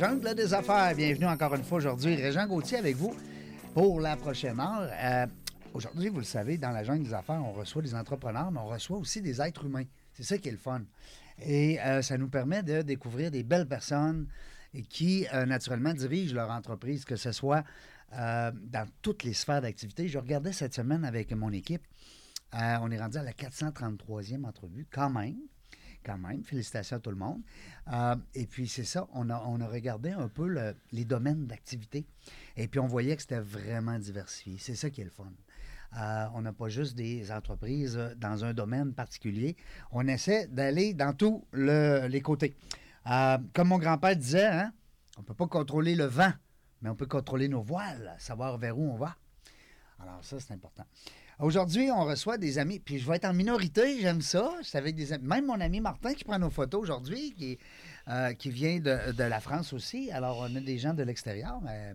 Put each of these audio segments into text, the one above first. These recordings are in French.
Jungle des affaires, bienvenue encore une fois aujourd'hui. Régent Gauthier avec vous pour la prochaine heure. Euh, aujourd'hui, vous le savez, dans la jungle des affaires, on reçoit des entrepreneurs, mais on reçoit aussi des êtres humains. C'est ça qui est le fun. Et euh, ça nous permet de découvrir des belles personnes qui, euh, naturellement, dirigent leur entreprise, que ce soit dans toutes les sphères d'activité. Je regardais cette semaine avec mon équipe. On est rendu à la 433e entrevue, quand même. Quand même, félicitations à tout le monde. Euh, et puis, c'est ça, on a, on a regardé un peu le- les domaines d'activité. Et puis, on voyait que c'était vraiment diversifié. C'est ça qui est le fun. Euh, on n'a pas juste des entreprises euh, dans un domaine particulier. On essaie d'aller dans tous le- les côtés. Comme mon grand-père disait, hein, on ne peut pas contrôler le vent, mais on peut contrôler nos voiles, savoir vers où on va. Alors ça, c'est important. Aujourd'hui, on reçoit des amis, puis je vais être en minorité, j'aime ça. C'est avec des amis. Même mon ami Martin qui prend nos photos aujourd'hui, qui, euh, qui vient de, de la France aussi. Alors, on a des gens de l'extérieur. mais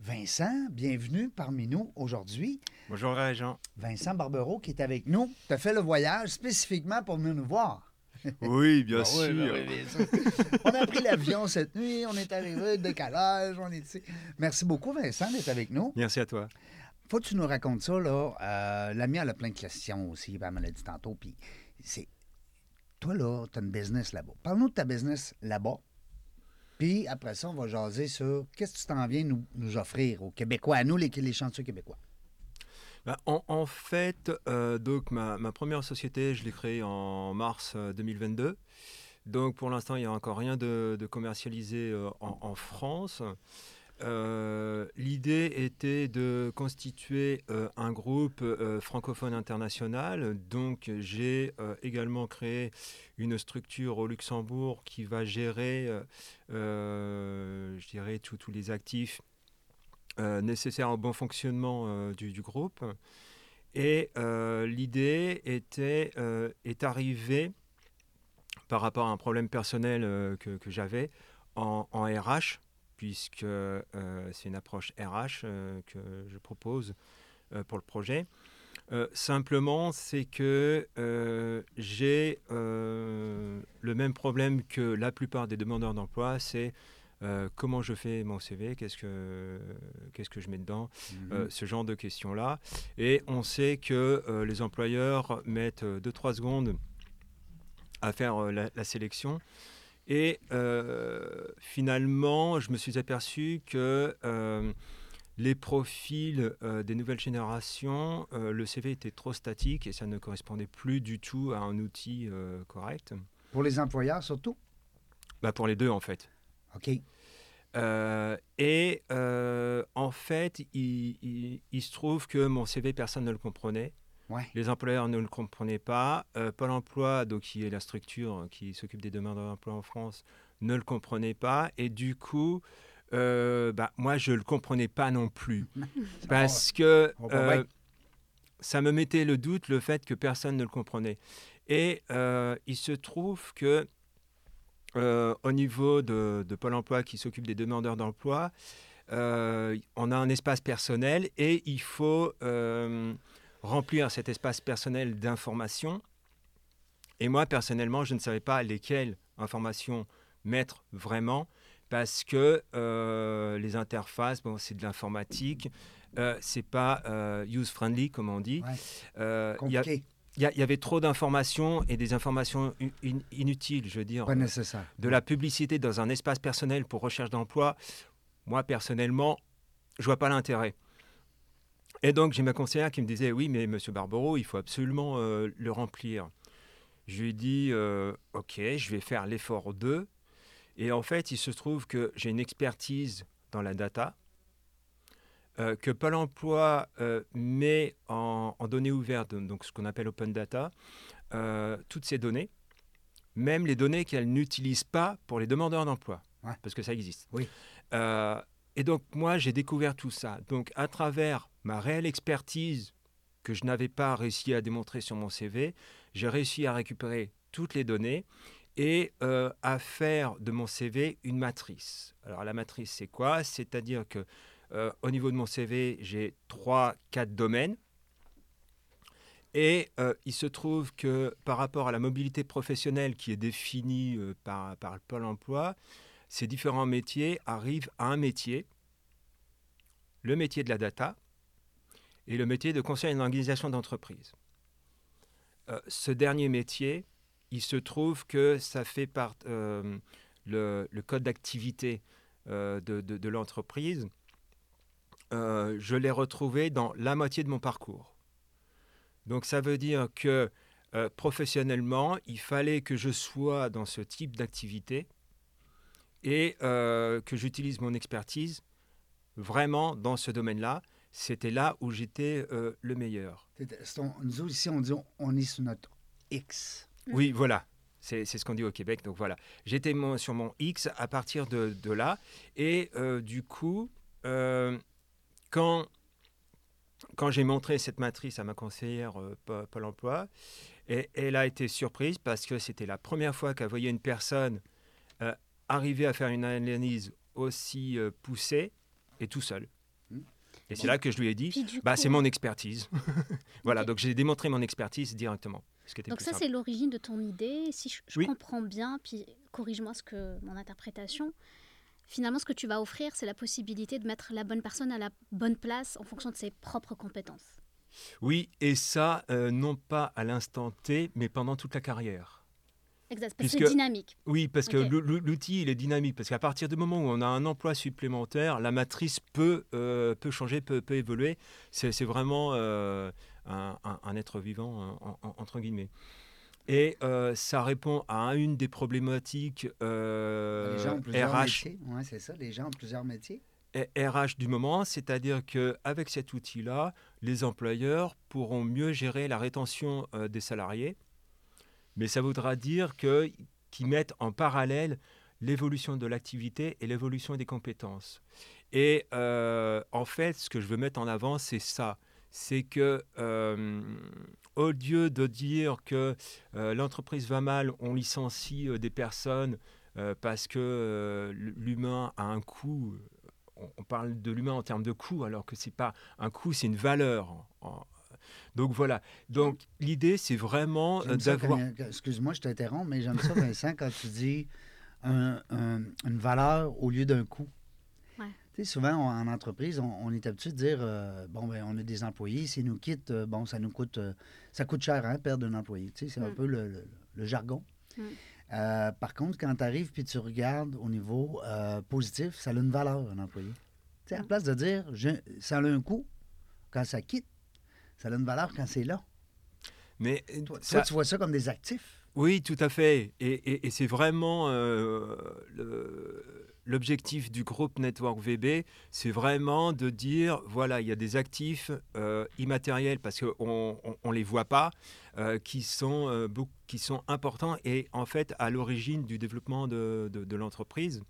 Vincent, bienvenue parmi nous aujourd'hui. Bonjour Régent. Vincent Barbero qui est avec nous. Tu as fait le voyage spécifiquement pour venir nous voir. Oui, bien Ah oui, ben oui, bien sûr. on a pris l'avion cette nuit, on est arrivé, décalage, on est ici. Merci beaucoup, Vincent, d'être avec nous. Merci à toi. Faut que tu nous racontes ça, là. Euh, L'ami, elle a plein de questions aussi, ben, elle me l'a dit tantôt. Puis, c'est. Toi, là, tu as une business là-bas. Parle-nous de ta business là-bas. Puis, après ça, on va jaser sur qu'est-ce que tu t'en viens nous, offrir aux Québécois, à nous, les, les chanceux québécois. Bah, en, fait, euh, donc ma, première société, je l'ai créée en mars euh, 2022. Donc pour l'instant, il n'y a encore rien de, commercialisé euh, en France. Euh, L'idée était de constituer euh, un groupe euh, francophone international. Donc j'ai également créé une structure au Luxembourg qui va gérer, je dirais, tous les actifs nécessaires au bon fonctionnement du, groupe. Et l'idée était, est arrivée par rapport à un problème personnel que, j'avais en RH, puisque euh, c'est une approche RH euh, que je propose euh, pour le projet. Simplement, c'est que j'ai le même problème que la plupart des demandeurs d'emploi, c'est euh, comment je fais mon CV, qu'est-ce que, qu'est-ce que je mets dedans, euh, ce genre de questions-là. Et on sait que les employeurs mettent 2-3 secondes à faire la, la sélection. Et euh, finalement, je me suis aperçu que euh, les profils euh, des nouvelles générations, le CV était trop statique et ça ne correspondait plus du tout à un outil correct. Pour les employeurs, surtout? Bah, pour les deux, en fait. OK. Et en fait, il, il- il se trouve que mon CV, personne ne le comprenait. Ouais. Les employeurs ne le comprenaient pas. Euh, Pôle emploi, donc, qui est la structure qui s'occupe des demandeurs d'emploi en France, ne le comprenait pas. Et du coup, euh, bah, moi, je ne le comprenais pas non plus. parce que euh, ça me mettait le doute, le fait que personne ne le comprenait. Et il se trouve que au niveau de, de Pôle emploi qui s'occupe des demandeurs d'emploi, on a un espace personnel et il faut remplir cet espace personnel d'informations. Et moi, personnellement, je ne savais pas lesquelles informations mettre vraiment parce que euh, les interfaces, bon, c'est de l'informatique, euh, c'est pas euh, user-friendly, comme on dit. Ouais. Euh, il y a- Compliqué. il y, a- il y avait trop d'informations et des informations in- in- inutiles, je veux dire. Pas nécessaire. De la publicité dans un espace personnel pour recherche d'emploi, moi personnellement, je vois pas l'intérêt. Et donc j'ai ma conseillère qui me disait oui mais Monsieur Barbero, il faut absolument euh, le remplir. Je lui ai dit euh, ok, je vais faire l'effort 2. Et en fait, il se trouve que j'ai une expertise dans la data euh, que Pôle emploi met en, données ouvertes, donc ce qu'on appelle open data, toutes ces données, même les données qu'elle n'utilise pas pour les demandeurs d'emploi, parce que ça existe. Oui. Et donc moi, j'ai découvert tout ça. Donc à travers ma réelle expertise que je n'avais pas réussi à démontrer sur mon CV, j'ai réussi à récupérer toutes les données et à faire de mon CV une matrice. Alors la matrice, c'est quoi? C'est-à-dire que euh, au niveau de mon CV, j'ai 3-4 domaines. Et euh, il se trouve que par rapport à la mobilité professionnelle qui est définie euh, par, par le Pôle emploi, ces différents métiers arrivent à un métier, le métier de la data et le métier de conseil en organisation d'entreprise. ce dernier métier, il se trouve que ça fait part le, le, code d'activité de, de, l'entreprise euh, je l'ai retrouvé dans la moitié de mon parcours. Donc ça veut dire que euh, professionnellement, il fallait que je sois dans ce type d'activité et euh, que j'utilise mon expertise vraiment dans ce domaine-là. C'était là où j'étais le meilleur. nous ici, on dit on est sur notre X. Oui, voilà. C'est ce qu'on dit au Québec. Donc voilà. J'étais sur mon X à partir de, de là. Et du coup, quand, quand j'ai montré cette matrice à ma conseillère euh, Pôle emploi, et, elle a été surprise parce que c'était la première fois qu'elle voyait une personne euh, arriver à faire une analyse aussi euh, poussée et tout seul. Mmh. Et c'est là que je lui ai dit, bah, c'est mon expertise. voilà, donc j'ai démontré mon expertise directement. donc ça, c'est l'origine de ton idée. Si je, comprends bien, puis corrige-moi ce que mon interprétation, finalement, ce que tu vas offrir, c'est la possibilité de mettre la bonne personne à la bonne place en fonction de ses propres compétences. Oui, et ça, euh, non pas à l'instant T, mais pendant toute la carrière. Exact, parce que c'est dynamique. Oui, parce que l'outil, il est dynamique. Parce qu'à partir du moment où on a un emploi supplémentaire, la matrice peut, euh, peut changer, peut, peut évoluer. C'est vraiment euh, un, un, être vivant, entre guillemets. Et euh, ça répond à une des problématiques euh, les gens ont plusieurs RH. Ouais, c'est ça, les gens ont plusieurs métiers. RH du moment, c'est-à-dire qu'avec cet outil-là, les employeurs pourront mieux gérer la rétention euh, des salariés. Mais ça voudra dire qu'ils mettent en parallèle l'évolution de l'activité et l'évolution des compétences. Et en fait, ce que je veux mettre en avant, c'est ça. C'est que au lieu de dire que euh, l'entreprise va mal, on licencie euh, des personnes euh, parce que l'humain a un coût. On, parle de l'humain en termes de coût, alors que c'est pas un coût, c'est une valeur. Donc voilà. Donc l'idée, c'est vraiment d'avoir. Excuse-moi, je t'interromps, mais j'aime ça, Vincent, quand tu dis une valeur au lieu d'un coût souvent, en entreprise, on, est habitué de dire euh, bon, ben, on a des employés, s'ils nous quittent, euh, bon, ça nous coûte euh, ça coûte cher, hein, perdre un employé. C'est un mm. peu le, jargon. Mm. par contre, quand tu arrives puis tu regardes au niveau positif, ça a une valeur, un employé. à la mm. place de dire ça a un coût quand ça quitte, ça a une valeur quand c'est là. Mais toi, tu vois ça comme des actifs? Oui, tout à fait. Et, et c'est vraiment le l'objectif du groupe Network VB, c'est vraiment de dire, voilà, il y a des actifs euh, immatériels parce qu'on ne les voit pas, euh, qui, sont, euh, qui sont importants et en fait à l'origine du développement de, de, l'entreprise.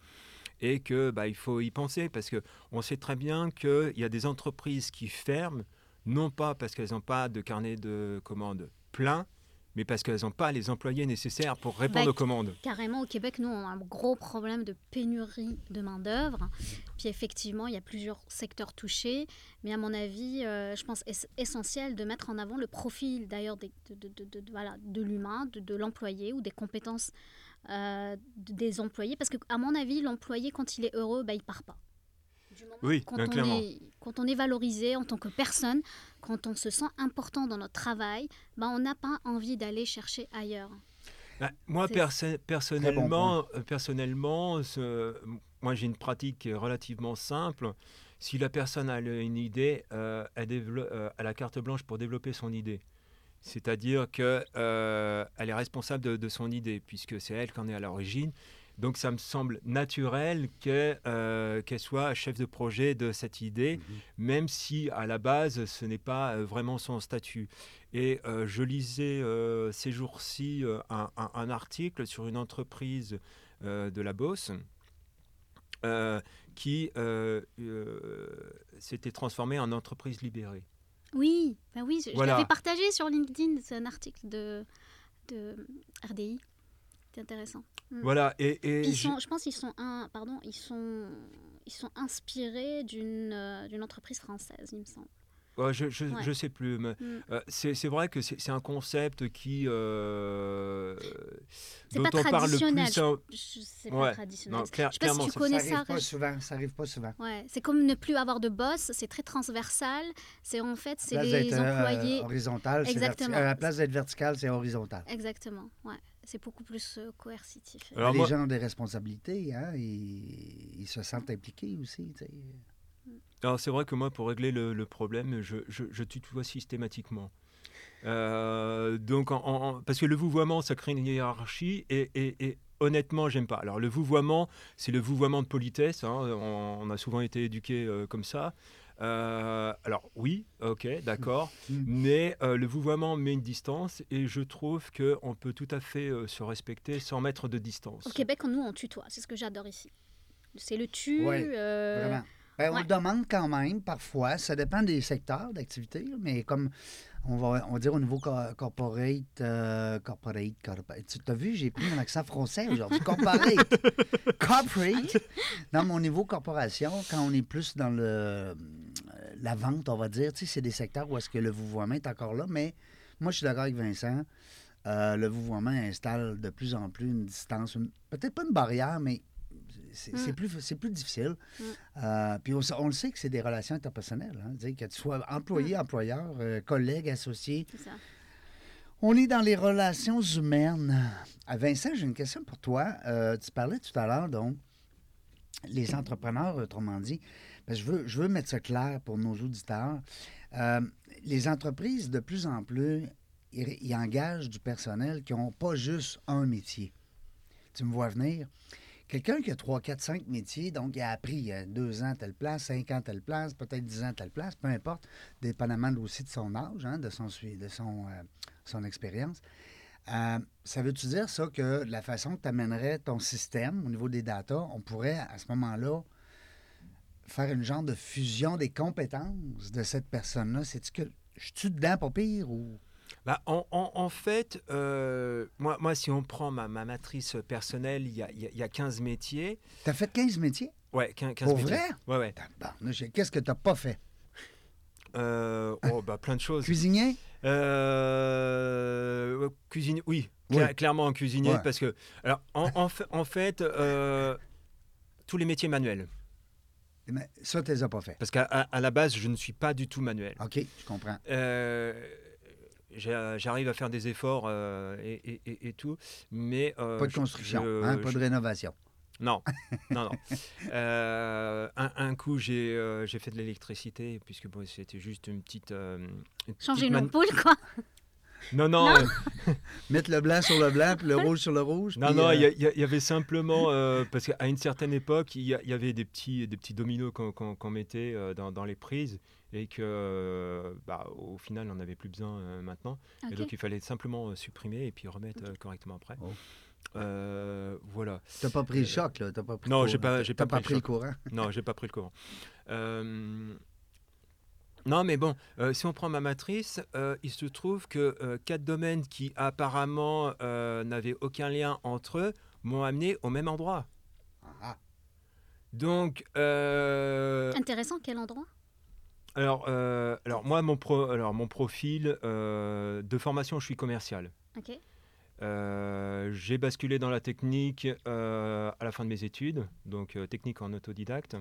Et que bah, il faut y penser parce qu'on sait très bien qu'il y a des entreprises qui ferment, non pas parce qu'elles n'ont pas de carnet de commandes plein, mais parce qu'elles n'ont pas les employés nécessaires pour répondre bah, aux commandes. Carrément, au Québec, nous, on a un gros problème de pénurie de main-d'œuvre. Puis effectivement, il y a plusieurs secteurs touchés. Mais à mon avis, euh, je pense essentiel de mettre en avant le profil d'ailleurs de, de, de, voilà, de l'humain, de, l'employé ou des compétences euh, des employés. Parce qu'à mon avis, l'employé, quand il est heureux, bah, il ne part pas oui, quand, on Est, quand on est valorisé en tant que personne, quand on se sent important dans notre travail, ben on n'a pas envie d'aller chercher ailleurs. Bah, moi, personnellement, euh, personnellement moi j'ai une pratique relativement simple. Si la personne a une idée, euh, elle, euh, a la carte blanche pour développer son idée. C'est-à-dire qu'elle est responsable de, de, son idée, puisque c'est elle qui en est à l'origine. Donc ça me semble naturel euh, qu'elle soit chef de projet de cette idée, Mhm. même si à la base ce n'est pas euh, vraiment son statut. Et euh, je lisais euh, ces jours-ci un, un- un article sur une entreprise euh, de la Beauce euh, qui euh, euh, s'était transformée en entreprise libérée. Oui, bah oui, je, l'avais partagé sur LinkedIn, c'est un article de, de RDI. C'est intéressant. Mm. Voilà, et, et Ils je- sont, je pense qu'ils sont, un, pardon, ils sont, ils sont inspirés d'une euh, d'une entreprise française, il me semble. Ouais, je, je, Ouais. je sais plus. mais, Mm. euh, c'est c'est vrai que c'est c'est un concept qui. Euh, C'est dont pas on parle le traditionnel. plus. en- Je sais Ouais. pas traditionnel. Non, clair- je sais pas si clairement, tu c'est- connais ça ça. arrive pas Rég- souvent. Ça arrive pas souvent. Ouais, c'est comme ne plus avoir de boss, c'est très transversal. C'est en fait, c'est les euh, employés. horizontal, c'est Exactement. à la place d'être vertical, c'est horizontal. Exactement, ouais. C'est beaucoup plus euh, coercitif. Alors les moi- gens ont des responsabilités, hein, ils, ils se sentent impliqués aussi. tu sais. Alors c'est vrai que moi, pour régler le, le problème, je, je, je tutoie systématiquement. Euh, donc, en- en- parce que le vouvoiement, ça crée une hiérarchie et, et- et honnêtement, j'aime pas. Alors, le vouvoiement, c'est le vouvoiement de politesse. hein, on, on a souvent été éduqués euh, comme ça. Euh, alors, oui, ok, d'accord. Mm. Mais euh, le vouvoiement met une distance et je trouve qu'on peut tout à fait euh, se respecter sans mettre de distance. Au Québec, nous, on tutoie. C'est ce que j'adore ici. C'est le tu. Ouais, euh, Vraiment. Ben, On ouais. le demande quand même, parfois. Ça dépend des secteurs d'activité, mais comme on va, on va dire au niveau co- corporate, euh, corporate, corporate. Tu as vu, j'ai pris mon accent français aujourd'hui. Corporate. corporate. Non, mais au niveau corporation, quand on est plus dans le, euh, la vente, on va dire, tu sais, c'est des secteurs où est-ce que le vouvoiement est encore là, mais moi, je suis d'accord avec Vincent. Euh, le vouvoiement installe de plus en plus une distance, peut-être pas une barrière, mais c'est c'est Mm. plus, plus difficile. Mm. Euh, puis on, on le sait que c'est des relations interpersonnelles. Hein, que tu sois employé, employeur, euh, collègue, associé. c'est ça. On est dans les relations humaines. À Vincent, j'ai une question pour toi. Euh, tu parlais tout à l'heure, donc, les entrepreneurs, autrement dit. Parce que je, veux, je veux mettre ça clair pour nos auditeurs. Euh, les entreprises, de plus en plus, ils, ils engagent du personnel qui n'ont pas juste un métier. Tu me vois venir? Quelqu'un qui a 3, 4, 5 métiers, donc il a appris euh, deux ans telle place, cinq ans telle place, peut-être 10 ans telle place, peu importe, dépendamment aussi de son âge, hein, de son, de son, euh, son expérience. Euh, ça veut-tu dire ça que la façon que tu amènerais ton système au niveau des datas, on pourrait à ce moment-là faire une genre de fusion des compétences de cette personne-là? C'est-tu que je suis dedans pas pire ou. Bah, en, en- en fait, euh, moi, moi, si on prend ma, ma matrice personnelle, il y a, il y a- il y a 15 métiers. Tu as fait 15 métiers? Ouais, 15, 15 Pour métiers. vrai? Ouais, ouais. Qu'est-ce que tu n'as pas fait? Euh, oh, bah, plein de choses. Cuisinier? Euh, cuisine, oui, cla- Oui. clairement en cuisinier, Ouais. parce que, alors, en, en fa- en fait, euh, tous les métiers manuels, Mais ça, tu les as pas fait? parce qu'à la base, je ne suis pas du tout manuel. OK, je comprends. Euh, J'arrive à faire des efforts euh, et, et- et- et tout, mais... euh, Pas de construction, je- hein, pas de rénovation. Non, non, non. Euh, un, un coup, j'ai euh, j'ai fait de l'électricité, puisque bon, c'était juste une petite... euh, une Changer petite une ampoule, quoi. Non, non, Non. euh, Mettre le blanc sur le blanc, puis le rouge sur le rouge. non, non, euh, il y, avait simplement... euh, parce qu'à une certaine époque, il y, avait des petits, des petits dominos qu'on mettait euh, dans, dans les prises, et que, euh, bah, au final, on n'avait plus besoin euh, maintenant. Et donc, il fallait simplement euh, supprimer et puis remettre euh, correctement après. Oh. Euh, voilà. T'as pas pris le choc, là. T'as pas pris Non, j'ai pas- j'ai T'as pas pris le courant. Non, j'ai pas pris le courant. Euh, Non, mais bon, euh, si on prend ma matrice, euh, il se trouve que euh, quatre domaines qui apparemment euh, n'avaient aucun lien entre eux m'ont amené au même endroit. Ah, Donc, euh, Intéressant, quel endroit? Alors, euh, alors moi, mon, pro, alors, mon profil euh, de formation, je suis commercial. Ok. Euh, j'ai basculé dans la technique à la fin de mes études, donc technique en autodidacte.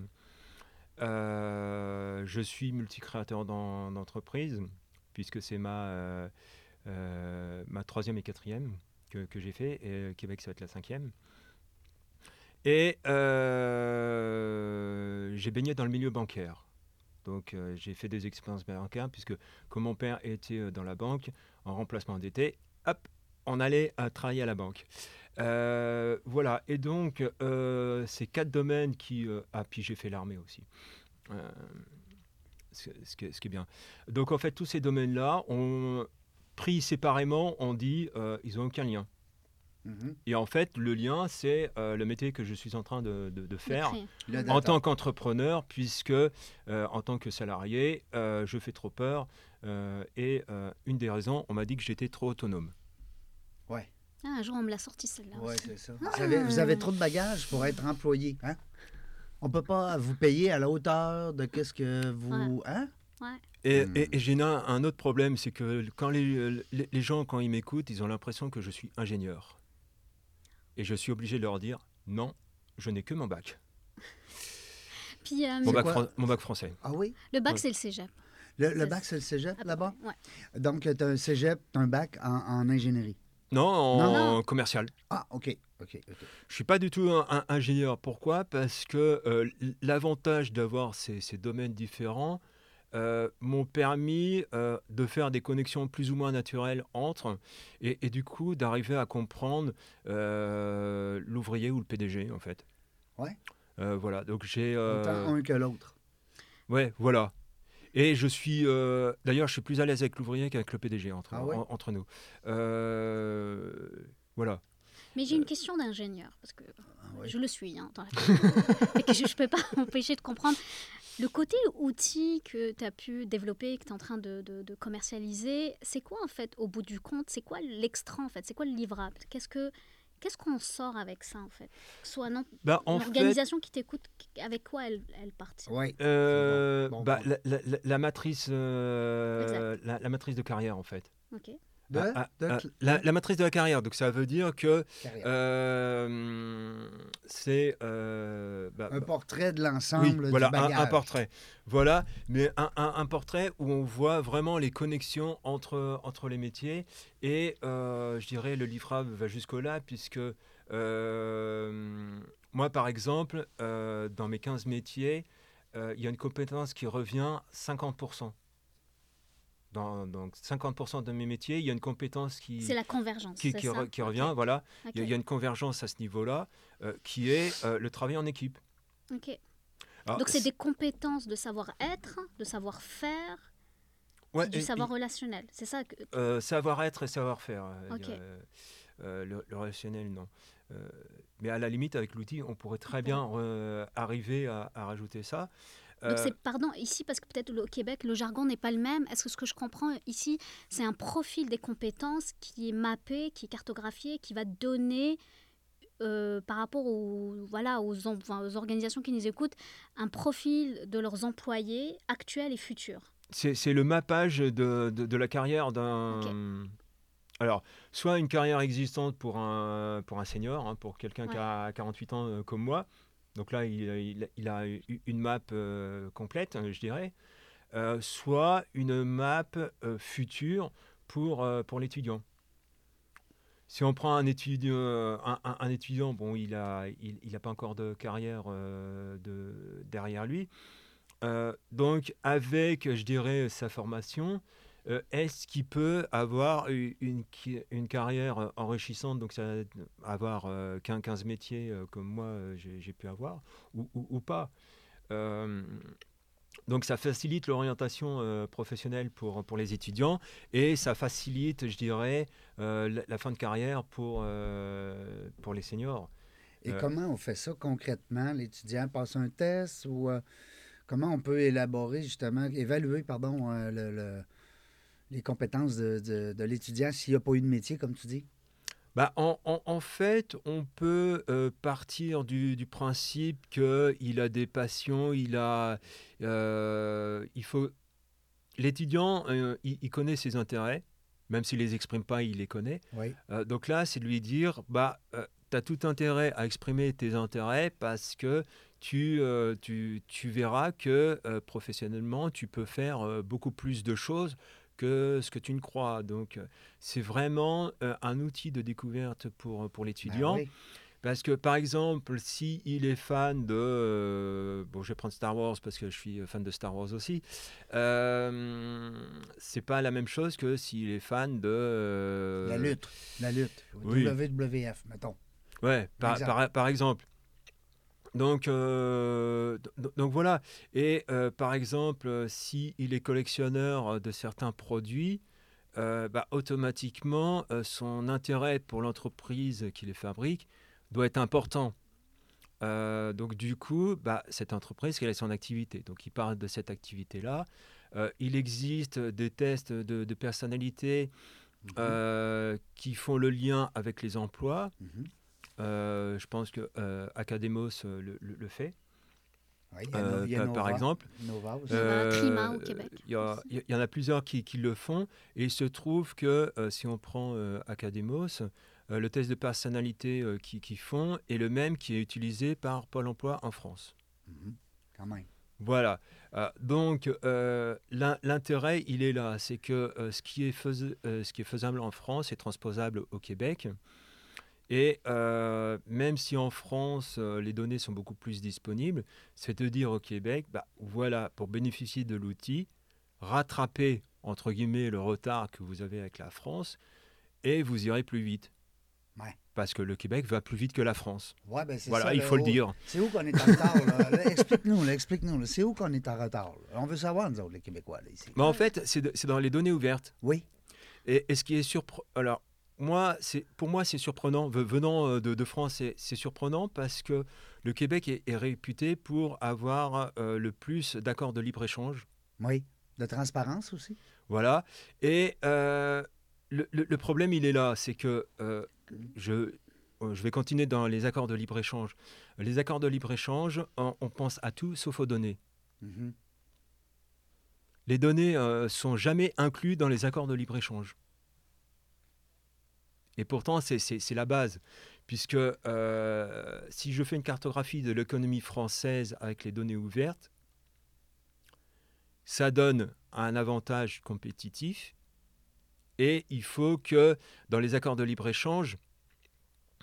Je suis multicréateur d'en- d'entreprise, puisque c'est ma, ma troisième et quatrième que, que j'ai fait, et Québec, ça va être la cinquième. Et j'ai baigné dans le milieu bancaire. Donc euh, j'ai fait des expériences bancaires, puisque comme mon père était euh, dans la banque, en remplacement d'été, hop, on allait euh, travailler à la banque. Voilà, et donc ces quatre domaines qui... ah, puis j'ai fait l'armée aussi. Ce, qui est, bien. Donc en fait, tous ces domaines-là, on, pris séparément, on dit ils n'ont aucun lien. Mhm. Et en fait, le lien, c'est euh, le métier que je suis en train de, de- de de faire en tant qu'entrepreneur, puisque euh, en tant que salarié, euh, je fais trop peur. euh, et euh, une des raisons, on m'a dit que j'étais trop autonome. Ah, un jour, on me l'a sorti celle-là. Ouais, c'est ça. Vous avez, vous avez Ah. trop de bagages pour être employé. Hein? On peut pas vous payer à la hauteur de qu'est-ce que vous. Hein? Et, Hmm. et- et j'ai un, un autre problème, c'est que quand les, les- les gens, quand ils m'écoutent, ils ont l'impression que je suis ingénieur. Et je suis obligé de leur dire, non, je n'ai que mon bac. Puis euh, Mon bac, quoi? fran- mon bac français. Ah oui? le bac, Ouais. c'est le cégep. Le, bac, c'est le cégep peu là-bas? Ouais. Donc, tu as un cégep, tu as un bac en, en ingénierie? Non, en Non. commercial. Ah, OK. OK. OK. Je suis pas du tout un, un ingénieur. Pourquoi? Parce que euh, l'avantage d'avoir ces, ces domaines différents euh, m'ont permis euh, de faire des connexions plus ou moins naturelles entre et, et du coup d'arriver à comprendre euh, l'ouvrier ou le PDG en fait. Ouais. Euh, voilà. Donc j'ai. euh, un que l'autre. Ouais, voilà. Et je suis, euh, d'ailleurs, je suis plus à l'aise avec l'ouvrier qu'avec le PDG entre, Ah ouais? en- entre nous. Euh, voilà. Mais j'ai une question d'ingénieur, parce que Ah ouais. je le suis hein, dans la et que je ne peux pas m'empêcher de comprendre. Le côté outil que tu as pu développer, que tu es en train de, de- de commercialiser, c'est quoi en fait au bout du compte? C'est quoi l'extra en fait? C'est quoi le livrable? Qu'est-ce que qu'est-ce qu'on sort avec ça en fait? Que Soit non, Bah, en fait, l'organisation qui t'écoute, avec quoi elle, elle part Oui. euh, Bon, bon bah, la, la- la- la matrice, euh, la, la matrice de carrière, en fait. Ok. De, Ah, ah, de ah, cl- la, la matrice de la carrière. Donc, ça veut dire que euh, c'est. euh, bah, un bah, portrait de Oui, l'ensemble voilà, du un, bagage. un portrait. Voilà, mais un, un- un portrait où on voit vraiment les connexions entre, entre les métiers. Et euh, je dirais le livrable va jusqu'au-là, puisque euh, moi, par exemple, dans mes 15 métiers, il y a une compétence qui revient 50%. Dans, donc 50% de mes métiers, il y a une compétence qui, C'est la convergence. qui, re- revient. Voilà, il y a- une convergence à ce niveau-là, euh, qui est euh, le travail en équipe. Ok. Alors, Donc c'est des compétences de savoir-être, de savoir-faire, ouais, du et- savoir relationnel. C'est ça que... Euh, savoir-être et savoir-faire. le, le relationnel, non. Mais à la limite, avec l'outil, on pourrait très bien arriver à, à rajouter ça. Donc Euh, c'est, pardon, ici, parce que peut-être au Québec, le jargon n'est pas le même. Est-ce que ce que je comprends ici, c'est un profil des compétences qui est mappé, qui est cartographié, qui va donner, euh, par rapport aux, voilà, aux, em- enfin, aux organisations qui nous écoutent, un profil de leurs employés actuels et futurs? C'est c'est le mappage de, de- de la carrière d'un. Alors, soit une carrière existante pour un, pour un senior, hein, pour quelqu'un qui a 48 ans euh, comme moi. Donc là, il, il a une map euh, complète, euh, je dirais. Euh, soit une map euh, future pour, euh, pour l'étudiant. Si on prend un étudiant, euh, un, étudiant bon, il n'a il, pas encore de carrière euh, de, derrière lui. Euh, donc, avec, je dirais, sa formation, euh, est-ce qu'il peut avoir une, une carrière euh, enrichissante, donc ça, avoir euh, 15, 15 métiers euh, comme moi j'ai pu avoir, ou, ou- ou pas? Donc ça facilite l'orientation professionnelle pour, pour les étudiants et ça facilite, je dirais, la, la fin de carrière pour, pour les seniors. Et comment on fait ça concrètement? L'étudiant passe un test ou comment on peut élaborer justement, évaluer, pardon, le- le- les compétences de, de- de l'étudiant s'il n'y a pas eu de métier, comme tu dis? Bah, en, en- en fait, on peut euh, partir du, du principe qu'il a des passions, il a, euh, il faut, l'étudiant, euh, il, il connaît ses intérêts, même s'il les exprime pas, il les connaît. Oui. Donc là, c'est de lui dire, bah, tu as tout intérêt à exprimer tes intérêts parce que tu, tu, tu verras que professionnellement, tu peux faire beaucoup plus de choses que ce que tu ne crois. Donc, euh, c'est vraiment euh, un outil de découverte pour, pour Ben l'étudiant. oui. Parce que, par exemple, si il est fan de, euh, bon, je vais prendre Star Wars parce que je suis fan de Star Wars aussi. Euh, c'est pas la même chose que s'il est fan de. euh, La lutte. La lutte. oui. WWF, mettons. Ouais, par, par- par exemple. Donc, euh, donc voilà. Et euh, par exemple, euh, si il est collectionneur de certains produits, euh, bah, automatiquement, son intérêt pour l'entreprise qui les fabrique doit être important. Donc du coup, bah, cette entreprise, quelle est son activité? Donc il parle de cette activité-là. Il existe des tests de, de personnalité euh, qui font le lien avec les emplois. Mhm. Euh, je pense que euh, Academos euh, le, le- le fait, Oui, il y a euh, No- il y a par, exemple. Nova aussi. Euh, Il y, a- aussi. il y a- il y en a plusieurs qui, qui le font. Et il se trouve que euh, si on prend euh, Academos, euh, le test de personnalité euh, qu'ils qui font est le même qui est utilisé par Pôle emploi en France. Mhm. Quand même. Voilà. Euh, donc, euh, l'in- l'intérêt, il est là. C'est que euh, ce, qui est fais- euh, ce qui est faisable en France est transposable au Québec. Et euh, même si en France, euh, les données sont beaucoup plus disponibles, c'est de dire au Québec, bah, voilà, pour bénéficier de l'outil, rattraper, entre guillemets, le retard que vous avez avec la France, et vous irez plus vite. Ouais. Parce que le Québec va plus vite que la France. Ouais, ben Voilà, ça, il faut le dire. C'est où qu'on est en retard, Explique-nous, explique-nous. C'est où qu'on est en retard? là? On veut savoir, nous autres, les Québécois, là, ici. Mais en fait, c'est dans les données ouvertes. Oui. Et, et ce qui est surprenant, alors moi, c'est pour moi c'est surprenant. Ve- Venant euh, de, de France, c'est- surprenant parce que le Québec est, est réputé pour avoir euh, le plus d'accords de libre échange. Oui. De transparence aussi? Voilà. Et euh, le, le- le problème, il est là, c'est que euh, je, je vais continuer dans les accords de libre échange. Les accords de libre échange, on, on pense à tout sauf aux données. Mhm. Les données sont jamais inclus dans les accords de libre échange. Et pourtant, c'est- la base, puisque euh, si je fais une cartographie de l'économie française avec les données ouvertes, ça donne un avantage compétitif. Et il faut que dans les accords de libre-échange,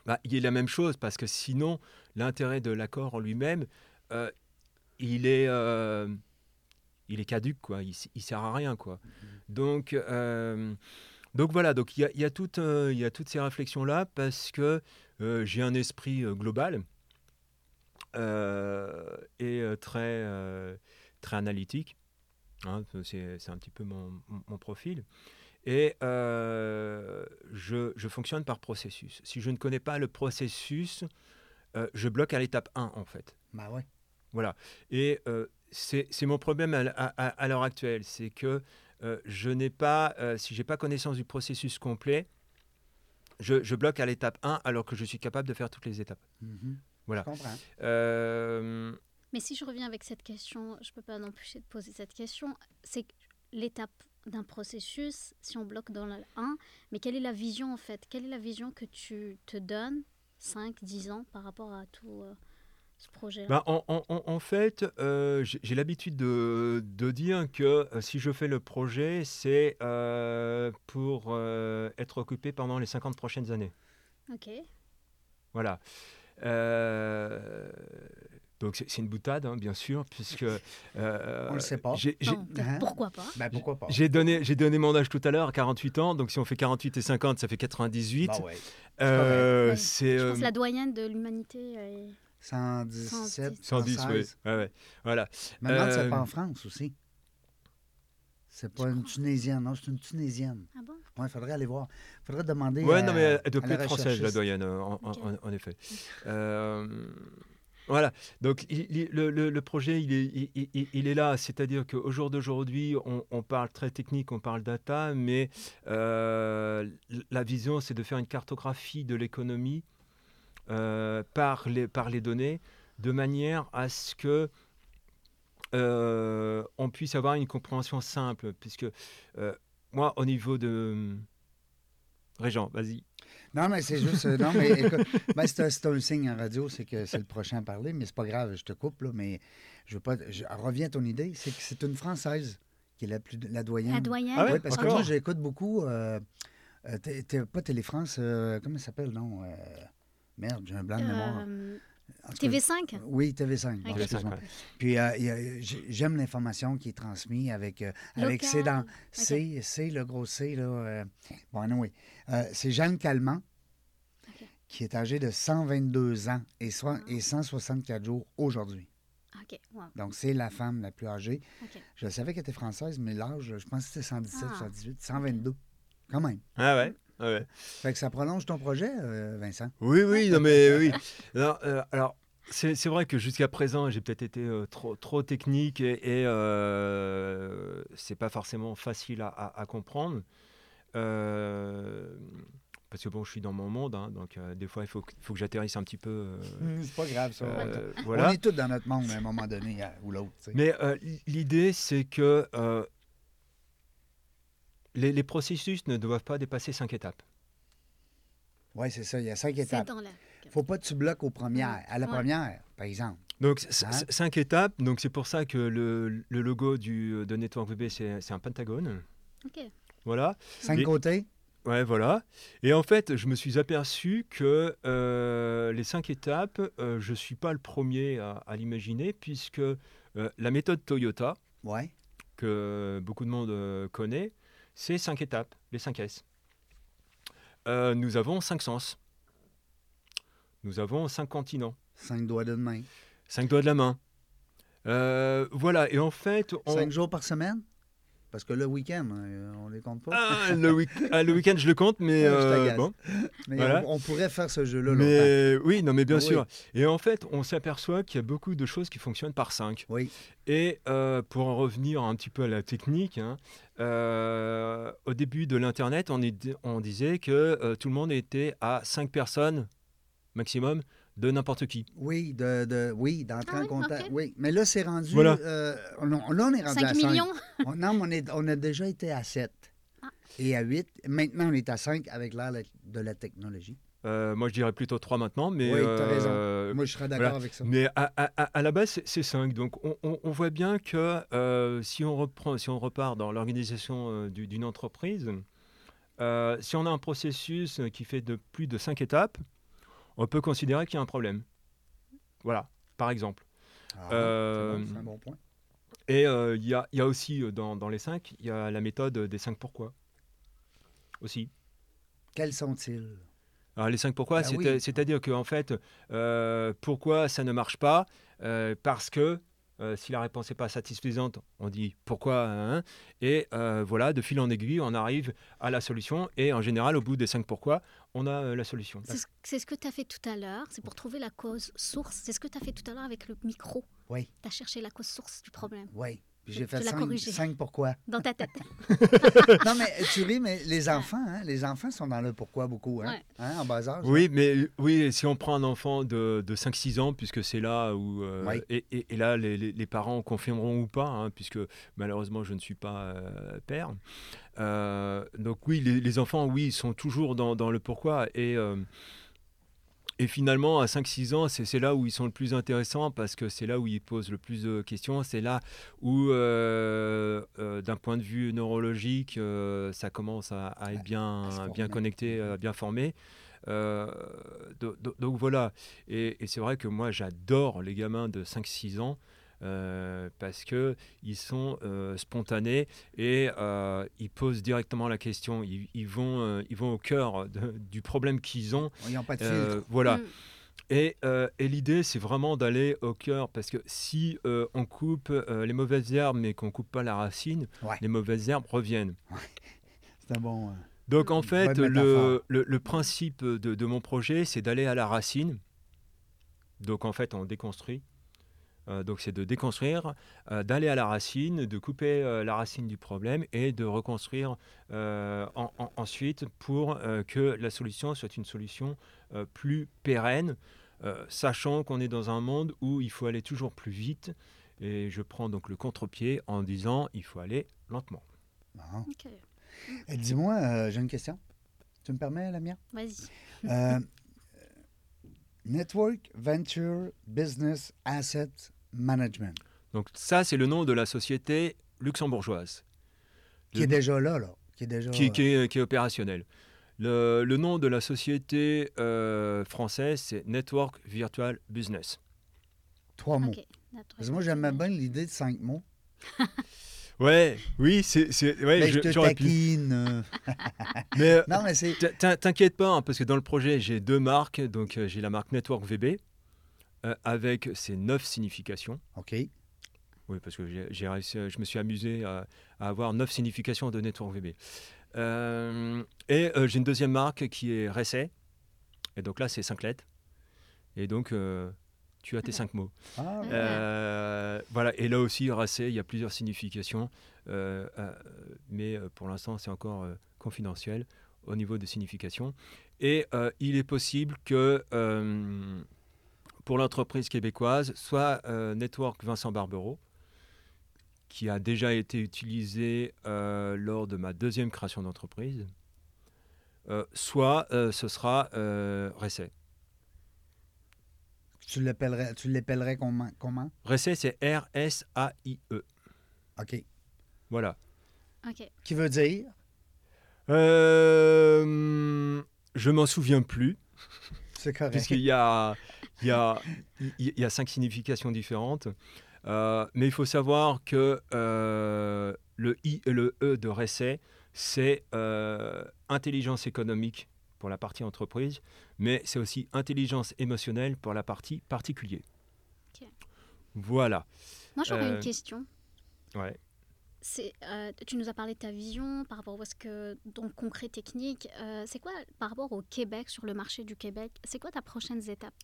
bah, il y ait la même chose, parce que sinon, l'intérêt de l'accord en lui-même, euh, il est... euh, il est caduque, quoi. Il, il sert à rien, quoi. Donc, euh, donc voilà. Donc il y a, il y a toutes, euh, il y a toutes ces réflexions là parce que euh, j'ai un esprit euh, global et très, très analytique. Hein, c'est un petit peu mon, profil. Et je, je fonctionne par processus. Si je ne connais pas le processus, je bloque à l'étape 1, en fait. Ben ouais. Voilà. Et c'est mon problème à, à- l'heure actuelle, c'est que je n'ai pas, euh, si j'ai pas connaissance du processus complet, je, je bloque à l'étape 1 alors que je suis capable de faire toutes les étapes. Mhm. Voilà. Je comprends. Euh, Mais si je reviens avec cette question, je ne peux pas m'empêcher de poser cette question. C'est l'étape d'un processus, si on bloque dans le 1, mais quelle est la vision en fait? Quelle est la vision que tu te donnes 5, 10 ans par rapport à tout euh, ce projet bah, en, en- en- en fait, euh, j'ai l'habitude de, de dire que euh, si je fais le projet, c'est euh, pour euh, être occupé pendant les 50 prochaines années. Ok. Voilà. Euh, donc c'est une boutade, hein, bien sûr, puisque... euh, On le sait pas. Non, Hein? Pourquoi pas? Ben pourquoi pas? J'ai donné, mon âge tout à l'heure, 48 ans. Donc si on fait 48 et 50, ça fait 98. Ben ouais. Euh, Ouais. c'est Je euh, pense que la doyenne de l'humanité est... 117, 110, oui. 116. Ouais, ouais. Voilà. Demande si c'est Euh, pas en France aussi. C'est pas une? Tunisienne, non, c'est une Tunisienne. Ah bon? Il faudrait aller voir. Il faudrait demander. Ouais, à- non, mais elle doit plus être française, la doyenne, euh, en, en- Ok. en- en effet. Euh, voilà. Donc, il- il- le, le- le projet, il est, il, il- il est là. C'est-à-dire qu'au jour d'aujourd'hui, on, on parle très technique, on parle data, mais euh, la vision, c'est de faire une cartographie de l'économie euh, par, les, par les données, de manière à ce que euh, on puisse avoir une compréhension simple. Puisque euh, moi, au niveau de... Régent, vas-y. Non, mais c'est juste. euh, non, mais écoute, ben, c'est un- c'est un signe en radio, c'est que c'est le prochain à parler, mais c'est pas grave, je te coupe, là, mais je veux pas. Je, reviens à ton idée, c'est que c'est une Française qui est la, plus, la doyenne. La doyenne? Ah ouais? Oui, parce que moi, j'écoute beaucoup. Euh, euh, pas Télé-France, euh, comment ça s'appelle, non? Merde, j'ai un blanc de mémoire. Euh, cas, TV5? Oui, TV5. Bon, Ok. excuse-moi. Ouais. Puis euh, j'aime l'information qui est transmise avec, euh, avec c'est dans C, C, le gros C, là. euh, bon, anyway. Euh, c'est Jeanne Calment, qui est âgée de 122 ans et, soi- et 164 jours aujourd'hui. OK. wow. Donc, c'est la femme la plus âgée. OK. Je savais qu'elle était française, mais l'âge, je pense que c'était 117, Ah. 118, 122. Quand même. Ah ouais, ah ouais. Fait que ça prolonge ton projet, euh, Vincent? Oui, oui, non mais oui. Alors, euh, alors, c'est c'est vrai que jusqu'à présent, j'ai peut-être été euh, trop, trop technique et, et euh, c'est pas forcément facile à, à- à comprendre. Euh, parce que bon, je suis dans mon monde, hein, donc des fois, il faut, que- faut que j'atterrisse un petit peu. euh, C'est pas grave, ça. On est tous dans notre monde à un moment donné ou l'autre. Mais l'idée, c'est que les, les processus ne doivent pas dépasser cinq étapes. Oui, c'est ça. Il y a cinq étapes. dans la... faut pas que tu bloques aux premières. À la Ouais. première, par exemple. Donc, Hein? cinq étapes. Donc, c'est pour ça que le, le logo du, de Network VB, c'est un pentagone. OK. Voilà. Cinq Et- côtés? Ouais, voilà. Et en fait, je me suis aperçu que euh, les cinq étapes, euh, je ne suis pas le premier à, à l'imaginer, puisque euh, la méthode Toyota, Oui. que beaucoup de monde connaît, c'est cinq étapes, les 5 S. Euh, nous avons cinq sens. Nous avons cinq continents, Cinq doigts de main. cinq doigts de la main. Euh, voilà, et en fait, on, Cinq jours par semaine? Parce que le week-end, euh, on les compte pas. Ah, le, week- ah, le week-end, je le compte, mais euh, bon. Mais voilà. on, on pourrait faire ce jeu-là longtemps. Mais oui, non, mais bien Ah oui. sûr. Et en fait, on s'aperçoit qu'il y a beaucoup de choses qui fonctionnent par 5. Oui. Et euh, pour en revenir un petit peu à la technique, hein, euh, au début de l'Internet, on, on disait que tout le monde était à 5 personnes maximum de n'importe qui. Oui, de, de, oui, d'entrer Ah en oui, contact. ok. Oui, mais là, c'est rendu. Voilà. euh, on, là, on est rendu 5 à 5. millions? On, non, mais on, est- on a déjà été à 7 Ah. et à 8. Maintenant, on est à 5 avec l'ère de la technologie. Euh, moi, je dirais plutôt 3 maintenant, mais... Oui, t'as raison. euh, Moi, je serais d'accord voilà. avec ça. Mais à, à- à- la base, c'est- c'est 5. Donc, on, on- on voit bien que euh, si, on reprend, si on repart dans l'organisation euh, du- d'une entreprise, euh, si on a un processus qui fait de plus de 5 étapes, on peut considérer qu'il y a un problème. Voilà, par exemple. Ah, euh, c'est un bon point. Et euh, il y, a, il y a aussi, euh, dans, dans les 5, il y a la méthode des 5 pourquoi. Aussi. Quels sont-ils? Alors, les 5 pourquoi, Ben c'est- oui. c'est-à-dire qu'en fait, euh, pourquoi ça ne marche pas? Parce que euh, si la réponse n'est pas satisfaisante, on dit pourquoi hein, Et euh, voilà, de fil en aiguille, on arrive à la solution. Et en général, au bout des 5 pourquoi, on a euh, la solution. C'est ce, c'est ce que tu as fait tout à l'heure. C'est pour trouver la cause source. C'est ce que tu as fait tout à l'heure avec le micro. Oui, Tu as cherché la cause source du problème oui. J'ai fait 5, corrigé. pourquoi. dans ta tête. non, mais tu ris, mais les enfants, hein, les enfants sont dans le pourquoi beaucoup, hein, Ouais. hein, en bas âge. Oui, mais oui, si on prend un enfant de, de 5-6 ans, puisque c'est là où. euh, Oui. et, et- et là, les, les- les parents confirmeront ou pas, hein, puisque malheureusement, je ne suis pas euh, père. Euh, donc, oui, les, les enfants, oui, ils sont toujours dans, dans le pourquoi. Et. Et finalement, à 5-6 ans, c'est là où ils sont le plus intéressants parce que c'est là où ils posent le plus de questions. C'est là où, euh, euh, d'un point de vue neurologique, euh, ça commence à, à être bien, à bien connecté, euh, bien formé. Euh, do- do- donc voilà. Et, et c'est vrai que moi, j'adore les gamins de 5-6 ans. Euh, parce que ils sont euh, spontanés et euh, ils posent directement la question. Ils, ils vont, euh, ils vont au cœur de- du problème qu'ils ont. N'ont pas de Euh, filtre. voilà. Mm. Et, euh, et l'idée, c'est vraiment d'aller au cœur, parce que si euh, on coupe euh, les mauvaises herbes, mais qu'on coupe pas la racine, Ouais. les mauvaises herbes reviennent. C'est un bon. Donc en fait, le, le- le principe de, de mon projet, c'est d'aller à la racine. Donc en fait, on déconstruit. Euh, donc c'est de déconstruire, euh, d'aller à la racine, de couper euh, la racine du problème et de reconstruire euh, en- en- ensuite pour euh, que la solution soit une solution euh, plus pérenne, euh, sachant qu'on est dans un monde où il faut aller toujours plus vite. Et je prends donc le contre-pied en disant il faut aller lentement. Euh, Dis-moi, euh, j'ai une question. Tu me permets, la mienne? Vas-y. Euh, Network Venture Business Asset Management, Donc ça, c'est le nom de la société luxembourgeoise qui est déjà là, là. Qui est déjà. qui, qui est, qui est opérationnelle. Le, le nom de la société euh, française, c'est Network Virtual Business. Trois mots. Ok. Notre Parce que moi, j'aimais bien l'idée de cinq mots. Ouais, oui, c'est, c'est, ouais, je je- te taquine. euh. Mais euh, Non, mais c'est. t'in- t'in- t'inquiète pas, hein, parce que dans le projet, j'ai deux marques. Donc, euh, j'ai la marque Network VB euh, avec ses neuf significations. OK. Oui, parce que j'ai, j'ai réussi, à- je me suis amusé à, à avoir neuf significations de Network VB. Euh, et euh, j'ai une deuxième marque qui est Resset. Et donc là, c'est cinq lettres. Et donc, euh, tu as tes cinq mots. Ah, ouais. Euh, voilà, et là aussi, Racé, il y a plusieurs significations, euh, euh, mais euh, pour l'instant, c'est encore euh, confidentiel au niveau des significations. Et euh, il est possible que euh, pour l'entreprise québécoise, soit euh, Network Vincent Barbero, qui a déjà été utilisé euh, lors de ma deuxième création d'entreprise, euh, soit euh, ce sera euh, Racé. Tu l'appellerais, tu l'appellerais comment? comment? C'est R-S-A-I-E. OK. E. Voilà. Ok. Qui veut dire? Euh, je m'en souviens plus, C'est correct. puisqu'il y a, il y, a, il y a cinq significations différentes. Euh, mais il faut savoir que euh, le I et le E de Resset, c'est euh, intelligence économique pour la partie entreprise, mais c'est aussi intelligence émotionnelle pour la partie particulier. Voilà. Moi, j'aurais Euh, une question. Ouais. C'est, euh, tu nous as parlé de ta vision par rapport à ce que, donc concret, technique. Euh, c'est quoi par rapport au Québec, sur le marché du Québec C'est quoi ta prochaine étape?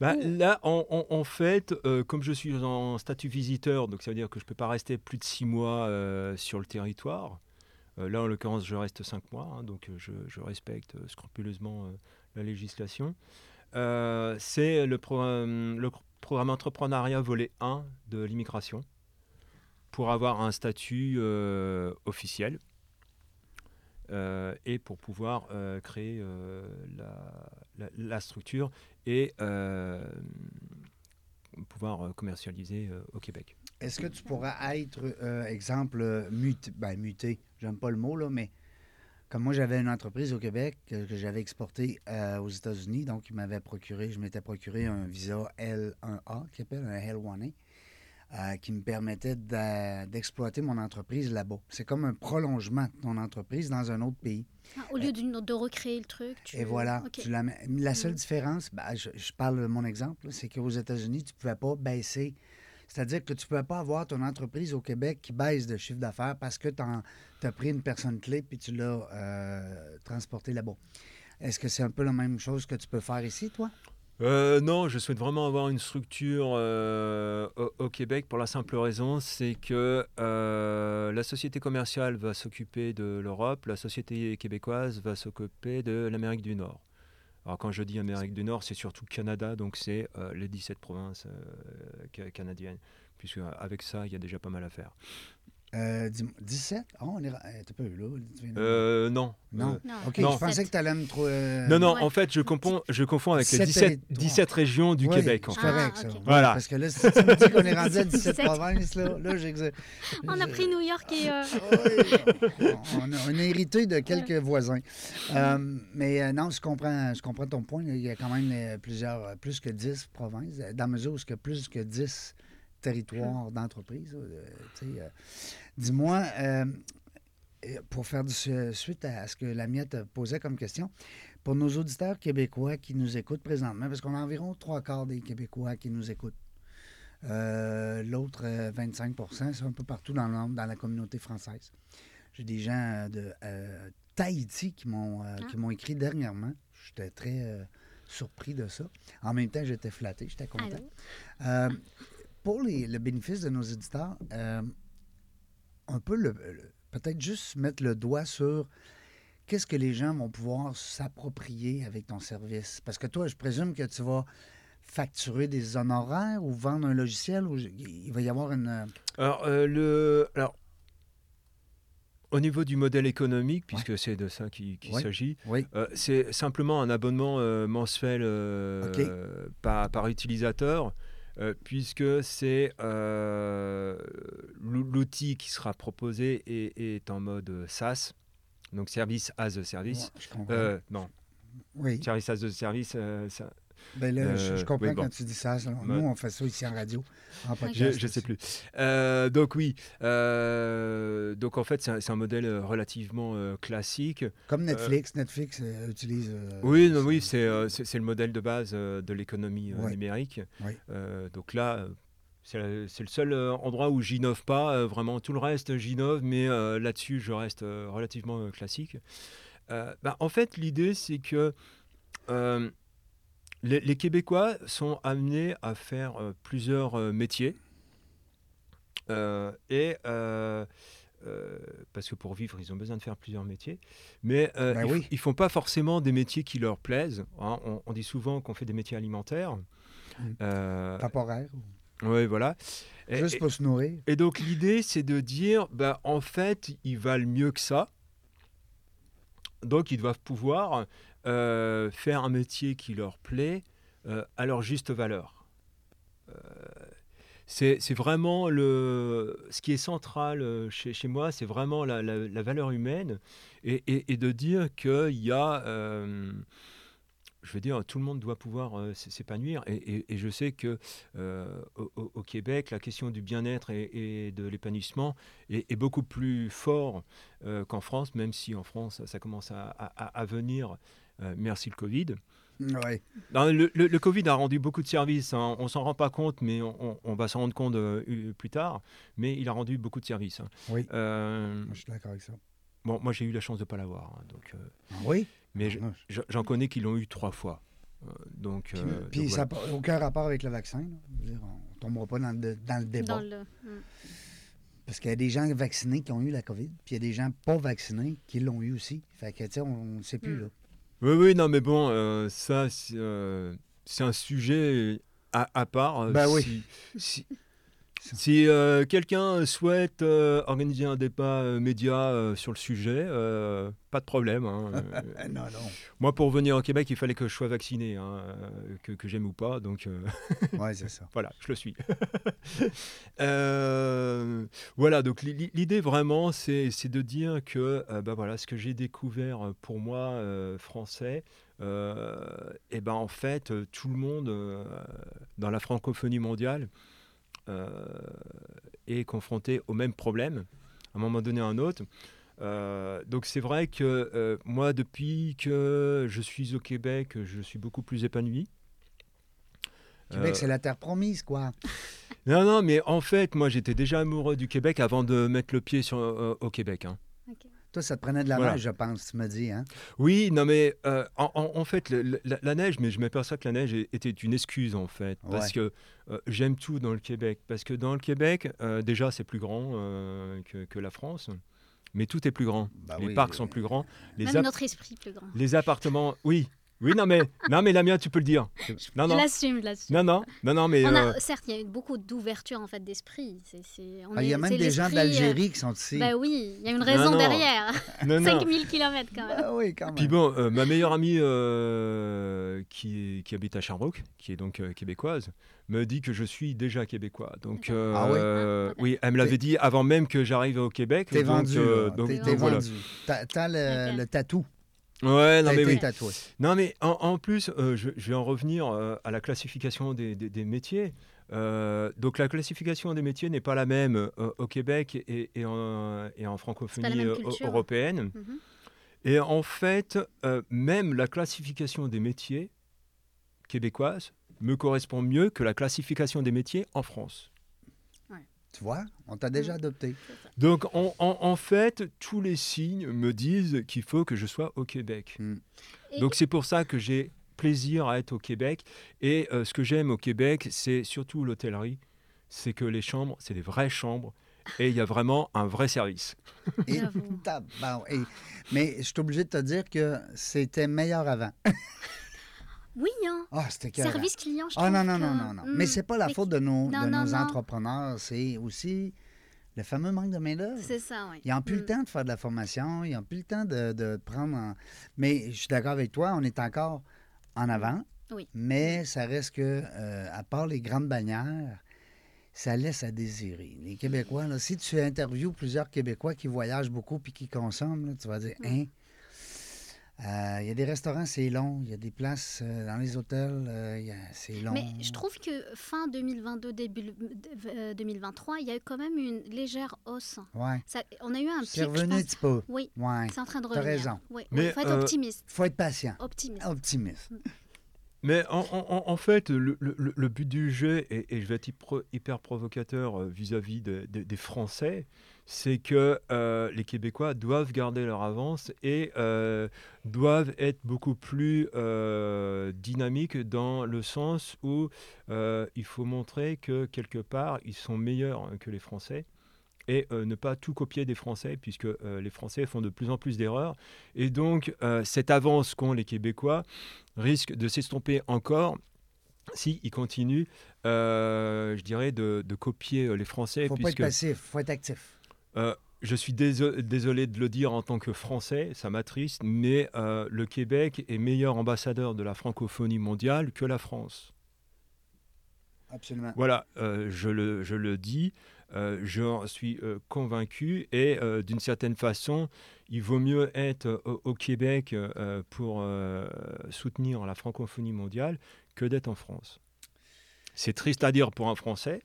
Bah. Là, en, en- en fait, euh, comme je suis en statut visiteur, donc ça veut dire que je ne peux pas rester plus de six mois euh, sur le territoire. Là, en l'occurrence, je reste cinq mois, hein, donc je, je respecte scrupuleusement la législation. C'est le, programme- le programme entrepreneuriat volet 1 de l'immigration pour avoir un statut euh, officiel euh, et pour pouvoir euh, créer la, structure et pouvoir commercialiser au Québec. Est-ce que tu pourras être, exemple, muté, ben, muté, j'aime pas le mot, là, mais comme moi, j'avais une entreprise au Québec que, j'avais exportée aux États-Unis, donc il m'avait procuré, je m'étais procuré un visa L1A, qui s'appelle un L1A, euh, qui me permettait d'exploiter mon entreprise là-bas. C'est comme un prolongement de ton entreprise dans un autre pays. Ah, Au lieu d'une- de recréer le truc, tu... Et voilà. Tu la, seule Mhm. différence, ben, je, je parle de mon exemple, c'est qu'aux États-Unis, tu ne pouvais pas baisser. C'est-à-dire que tu ne pouvais pas avoir ton entreprise au Québec qui baisse de chiffre d'affaires parce que tu as pris une personne clé puis tu l'as euh, transporté là-bas. Est-ce que c'est un peu la même chose que tu peux faire ici, toi? Euh, non, je souhaite vraiment avoir une structure euh, au, Québec pour la simple raison, c'est que euh, la société commerciale va s'occuper de l'Europe, la société québécoise va s'occuper de l'Amérique du Nord. Alors quand je dis Amérique du Nord, c'est surtout Canada, donc c'est les 17 provinces ca- canadiennes, puisque avec ça, il y a déjà pas mal à faire. Euh, dis- 17? Ah, on est... T'es pas là? Euh, non. non? Euh, Non, OK, non. je pensais que tu allais me trouver... euh, non, non, Ouais. en fait, je confonds, je confonds avec les 17 17, territoires. 17 régions du Oui, Québec. En c'est fait. correct, Ah, ça. ok. Oui, Voilà. Parce que là, si tu me dis qu'on est rendu à 17 17. provinces, là, là j'exagère. On a pris New York et... euh, Oui, on, a, on a hérité de quelques voisins. Euh, mais euh, non, je comprends, je comprends ton point. Il y a quand même euh, plusieurs, euh, plus que 10 provinces, euh, dans la mesure où il y a plus que 10 territoires d'entreprise. euh. Dis-moi, euh, euh, pour faire du, suite à ce que la miette posait comme question, pour nos auditeurs québécois qui nous écoutent présentement, parce qu'on a environ trois quarts des Québécois qui nous écoutent. Euh, L'autre euh, 25% c'est un peu partout dans, le, dans la communauté française. J'ai des gens de euh, Tahiti qui m'ont euh, qui m'ont écrit dernièrement. J'étais très surpris de ça. En même temps, j'étais flatté, j'étais content. Pour les- le bénéfice de nos éditeurs, euh, un peu le, le- peut-être juste mettre le doigt sur qu'est-ce que les gens vont pouvoir s'approprier avec ton service. Parce que toi, je présume que tu vas facturer des honoraires ou vendre un logiciel ou il va y avoir une. euh, Alors, euh, le, alors, au niveau du modèle économique, puisque c'est de ça qu'il Ouais. s'agit, euh, c'est simplement un abonnement euh, mensuel euh, par utilisateur, euh, puisque c'est euh, l'ou- l'outil qui sera proposé est, est en mode SaaS. Donc service as a service. Ouais, je comprends. Euh, non, oui. service as a service, euh, ça- Ben là, je, je euh, comprends oui, bon. quand tu dis ça. ça. Nous, on fait ça ici en radio. en je ne sais plus. Euh, donc oui, euh, donc en fait c'est un, c'est un modèle relativement euh, classique. Comme Netflix. Netflix euh, utilise. euh, Oui, non, oui, c'est euh, c'est- c'est le modèle de base euh, de l'économie euh, Ouais. numérique. Ouais. Euh, donc là, c'est la- c'est le seul endroit où j'innove pas. euh, vraiment, tout le reste, j'innove, mais euh, là-dessus, je reste euh, relativement euh, classique. Euh, bah, en fait, l'idée, c'est que euh, les, les Québécois sont amenés à faire euh, plusieurs euh, métiers. Euh, et parce que pour vivre, ils ont besoin de faire plusieurs métiers. Mais euh, Ben ils, oui. ils font pas forcément des métiers qui leur plaisent. hein. On, on dit souvent qu'on fait des métiers alimentaires. Mm. Euh, Temporaire. oui, voilà. Et, Juste et- pour se nourrir. et donc l'idée, c'est de dire, bah, en fait, ils valent mieux que ça. Donc ils doivent pouvoir euh, faire un métier qui leur plaît euh, à leur juste valeur. Euh, c'est vraiment le, ce qui est central chez, chez moi, c'est vraiment la, la- valeur humaine et, et- de dire qu'il y a, je veux dire, tout le monde doit pouvoir s'épanouir. Et, et- je sais que euh, au, Québec, la question du bien-être et, de l'épanouissement est, beaucoup plus fort qu'en France, même si en France, ça commence à- à venir. Euh, merci le Covid. Oui. Non, le, le- le Covid a rendu beaucoup de services. hein. On s'en rend pas compte, mais on, on- on va s'en rendre compte euh, plus tard. Mais il a rendu beaucoup de services. hein. Oui. Euh, je suis d'accord avec ça. bon, moi j'ai eu la chance de pas l'avoir. hein, donc, euh, Ah oui? mais je- j'en connais qui l'ont eu trois fois. Euh, donc, Puis, euh, puis donc ça voilà. n'a aucun rapport avec le vaccin. dire, on ne tombera pas dans le, dans le débat. Dans le... Parce qu'il y a des gens vaccinés qui ont eu la COVID, puis il y a des gens pas vaccinés qui l'ont eu aussi. Fait que, tu sais, on ne sait plus, Mm. là. Oui, oui, non, mais bon, euh, ça, c'est euh, c'est un sujet à, à part. euh, Ben oui. Si, si- euh, quelqu'un souhaite euh, organiser un débat euh, média sur le sujet, pas de problème. hein, non, non. moi, pour venir au Québec, il fallait que je sois vacciné, hein, que, que j'aime ou pas. Donc, c'est ça. voilà, je le suis. Voilà, donc l'i- l'idée vraiment, c'est de dire que bah voilà, ce que j'ai découvert pour moi, français, et ben en fait, tout le monde dans la francophonie mondiale est confronté au même problème, à un moment donné ou à un autre. Euh, donc c'est vrai que euh, moi, depuis que je suis au Québec, je suis beaucoup plus épanoui. Québec, Euh, c'est la terre promise, quoi. non, non, mais en fait, moi, j'étais déjà amoureux du Québec avant de mettre le pied sur, euh, au Québec. hein. Toi, ça te prenait de la Voilà. neige, je pense, tu me dis, hein? Oui, non, mais euh, en, fait, le- le- la, la neige, mais je m'aperçois que la neige était une excuse, en fait. Parce que euh, j'aime tout dans le Québec. Parce que dans le Québec, euh, déjà, c'est plus grand euh, que, que la France. Mais tout est plus grand. Bah les oui, parcs sont plus grands. Les, Même notre esprit plus grand. les appartements, oui. Oui, non, mais, non, mais la mienne, tu peux le dire. Non, Je non. l'assume, je l'assume. Non, non, non, non, mais. On euh, a, certes, il y a eu beaucoup d'ouverture en fait d'esprit. Ah, Il y a même des gens euh, d'Algérie qui sont ici. Ben oui, il y a une raison non. derrière. non, non. 5000 km quand même. Ah oui, quand même. Puis bon, euh, ma meilleure amie euh, qui, est- qui habite à Sherbrooke, qui est donc euh, québécoise, me dit que je suis déjà québécois. Donc, D'accord. Ah oui? euh, Ah, oui, elle me l'avait dit avant même que j'arrive au Québec. T'es vendu, euh, T'es voilà. vendu. T'as le tatou. Ouais, non mais oui. Non mais en, en plus, euh, je, je vais en revenir euh, à la classification des, des- des métiers. Euh, donc la classification des métiers n'est pas la même euh, au Québec et, et en, et en francophonie même euh, culture. européenne. Mhm. Et en fait, euh, même la classification des métiers québécoises me correspond mieux que la classification des métiers en France. Tu vois, on t'a déjà Mm. adopté. Donc en, fait, tous les signes me disent qu'il faut que je sois au Québec. Mm. Donc c'est pour ça que j'ai plaisir à être au Québec. Et euh, ce que j'aime au Québec, c'est surtout l'hôtellerie. C'est que les chambres, c'est des vraies chambres. Et il y a vraiment un vrai service. Et et- mais je suis obligé de te dire que c'était meilleur avant. Oui, hein. Ah, c'était. Service client, je Ah non, non, que- non, non, non. Hmm. Mais c'est pas la Mais faute de nos, non, de non, nos non. entrepreneurs, c'est aussi le fameux manque de main-d'œuvre. C'est ça, oui. Ils n'ont plus le Mm. temps de faire de la formation, ils n'ont plus le temps de, de prendre. en- Mais je suis d'accord avec toi, on est encore en avant. Oui. Mais ça reste que, euh, à part les grandes bannières, ça laisse à désirer. Les Québécois, là, si tu interviews plusieurs Québécois qui voyagent beaucoup puis qui consomment, là, tu vas dire, hein? Il y a des restaurants, c'est long. Il y a des places euh, dans les hôtels, euh, il c'est long. Mais je trouve que fin 2022, début euh, 2023, il y a eu quand même une légère hausse. Ouais. Ça- on a eu un C'est pic, je revenu un pense. petit peu. Oui, Ouais. c'est en train de T'as revenir. raison. Oui, Mais, il faut être euh, optimiste. faut être patient. Optimiste. Optimiste. Mais en, en- en fait, le, le- le but du jeu, et, et je vais être hyper, provocateur euh, vis-à-vis de- de- des Français, c'est que euh, les Québécois doivent garder leur avance et euh, doivent être beaucoup plus euh, dynamiques dans le sens où il faut montrer que quelque part, ils sont meilleurs que les Français. Et ne pas tout copier des Français, puisque les Français font de plus en plus d'erreurs. Et donc, cette avance qu'ont les Québécois, risque de s'estomper encore s'ils continuent, euh, je dirais, de, de copier les Français. faut pas être passif, faut être actif. Euh, je suis déso- désolé de le dire en tant que Français, ça m'attriste, mais euh, le Québec est meilleur ambassadeur de la francophonie mondiale que la France. Absolument. Voilà, euh, je, le, je le dis, euh, j'en suis convaincu et d'une certaine façon, il vaut mieux être au, au Québec pour soutenir la francophonie mondiale que d'être en France. C'est triste à dire pour un Français.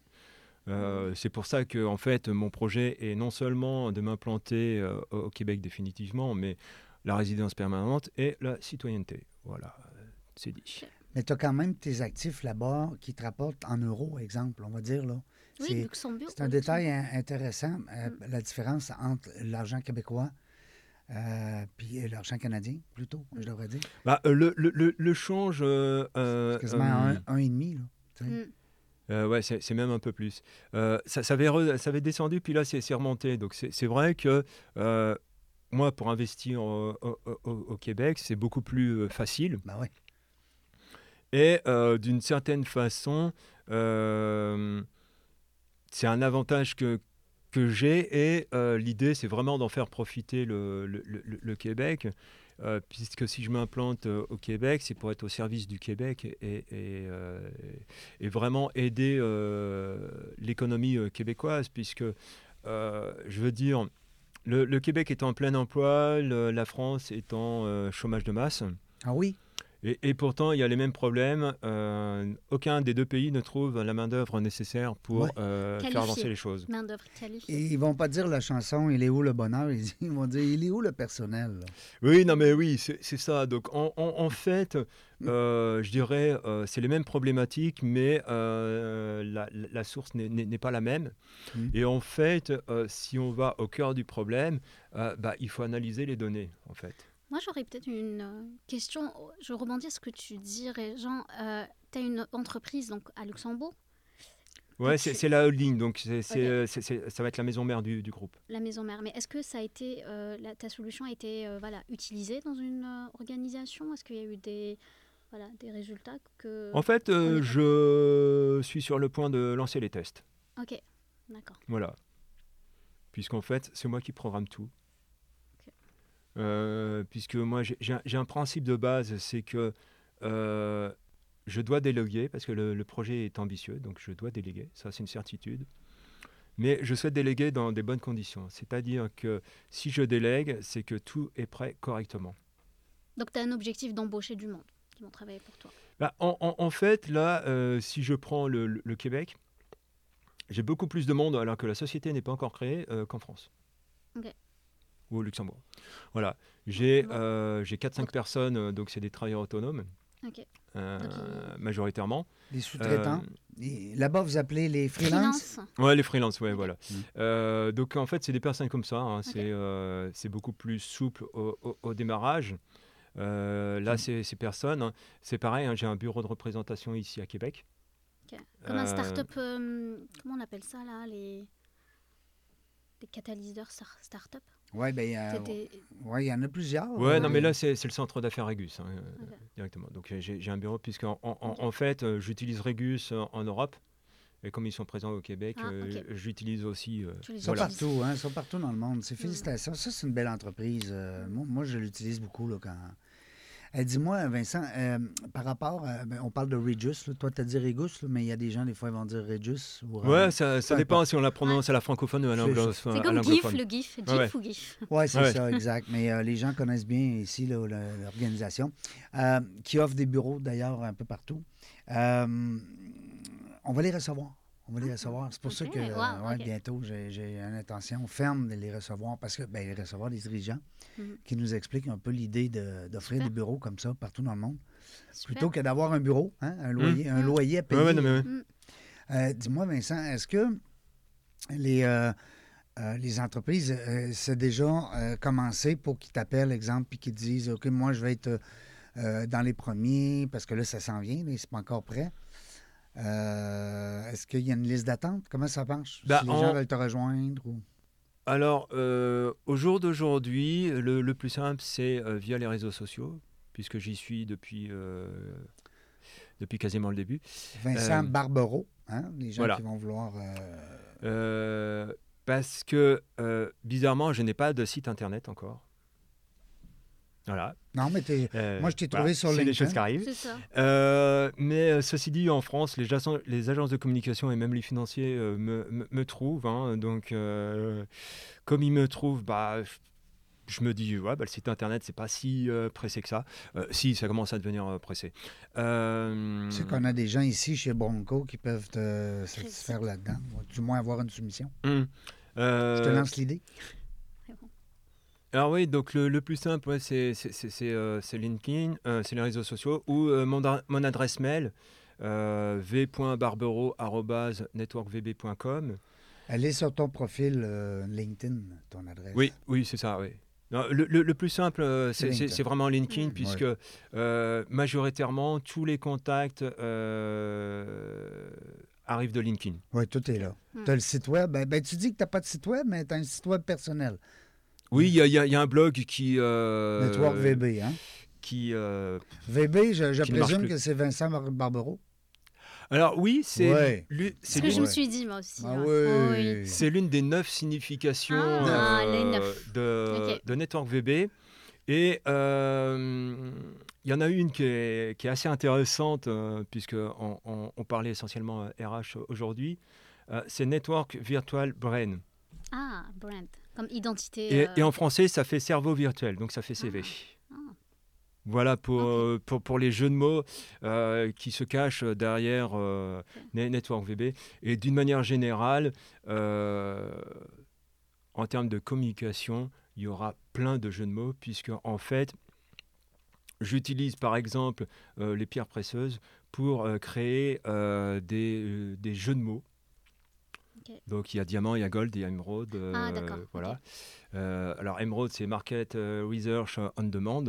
Euh, c'est pour ça que en fait mon projet est non seulement de m'implanter euh, au Québec définitivement, mais la résidence permanente et la citoyenneté. Voilà, c'est dit. Mais tu as quand même tes actifs là-bas qui te rapportent en euros, exemple, on va dire. là. Oui, C'est- Luxembourg. C'est un oui, détail in- intéressant, euh, Mm. la différence entre l'argent québécois euh, puis l'argent canadien, plutôt, je devrais dire. Bah, euh, le, le, le, le change. C'est quasiment euh, un, un et demi. Là. Mm. Euh, ouais, c'est même un peu plus. Euh, ça, ça, avait re- ça avait descendu, puis là, c'est remonté. Donc, c'est vrai que euh, moi, pour investir au, au- au- au Québec, c'est beaucoup plus euh, facile. Ben oui. Et d'une certaine façon, c'est un avantage que, que j'ai. Et l'idée, c'est vraiment d'en faire profiter le, le- le- le Québec. Euh, puisque si je m'implante euh, au Québec, c'est pour être au service du Québec et, euh, vraiment aider l'économie québécoise, puisque je veux dire, le, le Québec est en plein emploi, la France est en chômage de masse. Ah oui? Et, et pourtant, il y a les mêmes problèmes. Euh, aucun des deux pays ne trouve la main-d'œuvre nécessaire pour Ouais. euh, faire avancer les choses. Main d'œuvre qualifiée. Et ils vont pas dire la chanson Il est où le bonheur? Ils vont dire Il est où le personnel? là? Oui, non, mais oui, c'est ça. Donc, en, en- en fait, euh, je dirais, euh, c'est les mêmes problématiques, mais euh, la, source n'est- pas la même. Mm. Et en fait, euh, si on va au cœur du problème, euh, bah, il faut analyser les données, en fait. Moi, j'aurais peut-être une euh, question. Je rebondis à ce que tu dis, Régent. tu as une entreprise donc, à Luxembourg, Ouais, c'est tu- la holding, donc euh, ça va être la maison mère du, du groupe. la maison mère. Mais est-ce que ça a été, euh, la- ta solution a été euh, voilà, utilisée dans une euh, organisation? Est-ce qu'il y a eu des, voilà, des résultats que... En fait, euh, je suis sur le point de lancer les tests. Ok, d'accord. Voilà. Puisqu'en fait, c'est moi qui programme tout. Euh, puisque moi, j'ai- un- principe de base, c'est que euh, je dois déléguer, parce que le, le projet est ambitieux, donc je dois déléguer, ça c'est une certitude. Mais je souhaite déléguer dans des bonnes conditions. C'est-à-dire que si je délègue, c'est que tout est prêt correctement. Donc, tu as un objectif d'embaucher du monde qui vont travailler pour toi. Bah, en, en- en fait, là, euh, si je prends le, le- le Québec, j'ai beaucoup plus de monde alors que la société n'est pas encore créée euh, qu'en France. Ok. Ou au Luxembourg. Voilà. J'ai Bon. euh, j'ai 4-5 personnes, euh, donc c'est des travailleurs autonomes, euh, majoritairement. Les sous-traitants. Euh, Et Là-bas, vous appelez les freelances? Freelance. Ouais, les freelances, ouais, voilà. Mm. Euh, donc en fait, c'est des personnes comme ça. hein. C'est euh, c'est beaucoup plus souple au, au- au démarrage. Euh, là, Mm. ces, personnes, hein, c'est pareil. hein, J'ai un bureau de représentation ici à Québec. Comme un start-up, euh, comment on appelle ça là Les, les catalyseurs star- start-up? Oui, ben, euh, des- ouais, il y en a plusieurs. Ouais, non, mais là, c'est c'est le centre d'affaires Regus, hein, euh, directement. Donc, euh, j'ai j'ai un bureau, puisque en, en- fait, euh, j'utilise Regus en Europe. Et comme ils sont présents au Québec, Ah, euh, ok. j'utilise aussi. euh, Ils sont voilà. partout, hein, ils sont partout dans le monde. C'est félicitations. Ça, c'est une belle entreprise. Euh, moi, moi, je l'utilise beaucoup là, quand. Euh, Dis-moi, Vincent, euh, par rapport, à- ben, on parle de Regus, là. toi tu as dit Regus, là, mais il y a des gens, des fois, ils vont dire Regus. Ou, Ouais, ça, dépend si on la prononce à la francophone ou à C'est- l'anglo- C'est comme GIF, l'anglophone. le GIF. GIF Ouais, ouais. ou GIF Oui, c'est Ouais. ça, exact. Mais euh, les gens connaissent bien ici l'organisation, euh, qui offre des bureaux d'ailleurs un peu partout. Euh, on va les recevoir. On va les recevoir. C'est pour ça que euh, wow, ouais, ok. bientôt, j'ai une intention ferme de les recevoir parce que ben, les recevoir des dirigeants Mhm. qui nous expliquent un peu l'idée d'offrir des bureaux comme ça partout dans le monde. Super. Plutôt que d'avoir un bureau, hein, un, loyer, un Mm. loyer à payer. Mais ouais. Euh, Dis-moi, Vincent, est-ce que les, euh, euh, les entreprises, euh, c'est déjà euh, commencé pour qu'ils t'appellent, exemple, puis qu'ils te disent OK, moi, je vais être euh, dans les premiers, parce que là, ça s'en vient, mais c'est pas encore prêt. Euh, est-ce qu'il y a une liste d'attente? Comment ça marche? Bah, si les en- gens veulent te rejoindre? Ou... Alors, euh, au jour d'aujourd'hui, le, le plus simple, c'est euh, via les réseaux sociaux, puisque j'y suis depuis, depuis quasiment le début. Vincent Barbero, hein, les gens voilà. qui vont vouloir. parce que, bizarrement, je n'ai pas de site internet encore. Voilà. Non, mais Euh, Moi, je t'ai voilà, trouvé sur C'est des LinkedIn. choses qui arrivent. Ça. Euh, mais euh, ceci dit, en France, les, agences- les agences de communication et même les financiers euh, me, me- me trouvent. hein. donc, euh, comme ils me trouvent, bah, je- je me dis, ouais, bah, le site internet, c'est pas si euh, pressé que ça. Euh, si, ça commence à devenir euh, pressé. Euh, C'est qu'on a des gens ici chez Bronco qui peuvent te satisfaire là-dedans, ou du moins avoir une soumission. Euh, Je te lance l'idée. Alors oui, donc le, le plus simple, ouais, c'est c'est- c'est- c'est, euh, LinkedIn, euh, c'est les réseaux sociaux, ou euh, mon, mon adresse mail, euh, v.barbero.networkvb.com. Elle est sur ton profil euh, LinkedIn, ton adresse. Oui, oui, c'est ça, oui. Non, le, le- le plus simple, C'est vraiment LinkedIn, Mm. puisque euh, majoritairement, tous les contacts euh, arrivent de LinkedIn. Oui, tout est là. Hmm. Tu as le site web? Ben, ben, tu dis que tu n'as pas de site web, mais tu as un site web personnel. Oui, il y, a- y y un blog qui... euh, Network VB. Hein? Qui, euh, VB, je, Qui présume que c'est Vincent Bar- Barbero. Alors oui, c'est Ouais. lui- C'est c'est ce que je me suis dit, moi aussi. Ah ouais. oui. C'est l'une des neuf significations Ah, euh, neuf. de, Network VB. Et euh, il y en a une qui est, qui est assez intéressante, euh, puisque on, on- parlait essentiellement RH aujourd'hui. Euh, c'est Network Virtual Brain. Ah, brand. Comme identité. Et, euh, et en français, ça fait cerveau virtuel, donc ça fait CV. Ah. Voilà pour, euh, pour, pour les jeux de mots euh, qui se cachent derrière euh, Ne- Network VB. Et d'une manière générale, en termes de communication, il y aura plein de jeux de mots, puisque en fait, j'utilise par exemple les pierres précieuses pour créer des, des jeux de mots. Donc il y a diamant, il y a gold, il y a émeraude. euh, Ah, d'accord, Voilà. Euh, alors émeraude, c'est Market euh, Research on Demand.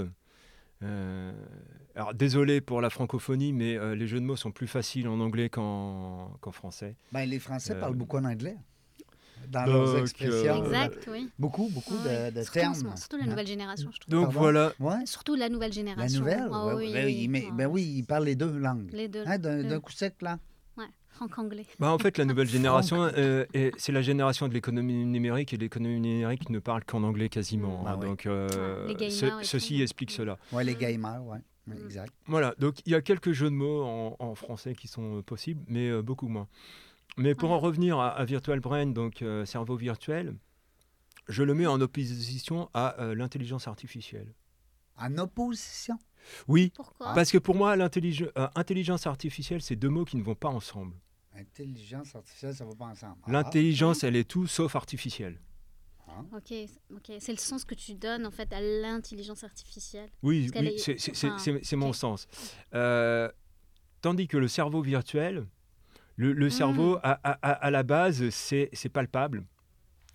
Euh, alors désolé pour la francophonie, mais euh, les jeux de mots sont plus faciles en anglais qu'en qu'en français. Ben, les Français Euh, parlent beaucoup en anglais. Dans donc, leurs expressions. Exact, oui. Beaucoup, beaucoup Ouais, de, de surtout termes. moment, Surtout la Hein? nouvelle génération, je trouve. Donc Pardon? voilà. Ouais. Surtout la nouvelle La génération. nouvelle? Ah oui, ben oui, oui, mais, ben oui, ils parlent les deux langues. Les deux. Hein, D'un le- d'un coup sec, là. Franc-anglais. Bah, en fait, la nouvelle génération, euh, est- c'est la génération de l'économie numérique et l'économie numérique ne parle qu'en anglais quasiment. Bah hein. oui. Donc, euh, les ce- ceci tout. explique cela. Ouais, les gamers, ouais. Oui, Mm. exact. Voilà, donc il y a quelques jeux de mots en, en français qui sont euh, possibles, mais euh, beaucoup moins. Mais pour Ouais. en revenir à, à Virtual Brain, donc euh, cerveau virtuel, je le mets en opposition à euh, l'intelligence artificielle. En opposition? Oui, Pourquoi parce que pour moi, l'intellige- euh, intelligence artificielle, c'est deux mots qui ne vont pas ensemble. Intelligence artificielle, ça va pas ensemble. Ah, L'intelligence, elle est tout sauf artificielle. Ok, c'est- ok. C'est le sens que tu donnes en fait à l'intelligence artificielle. Oui, est- c'est- enfin, mon sens. Euh, tandis que le cerveau virtuel, le, le cerveau, à, à- à- à la base, c'est c'est palpable.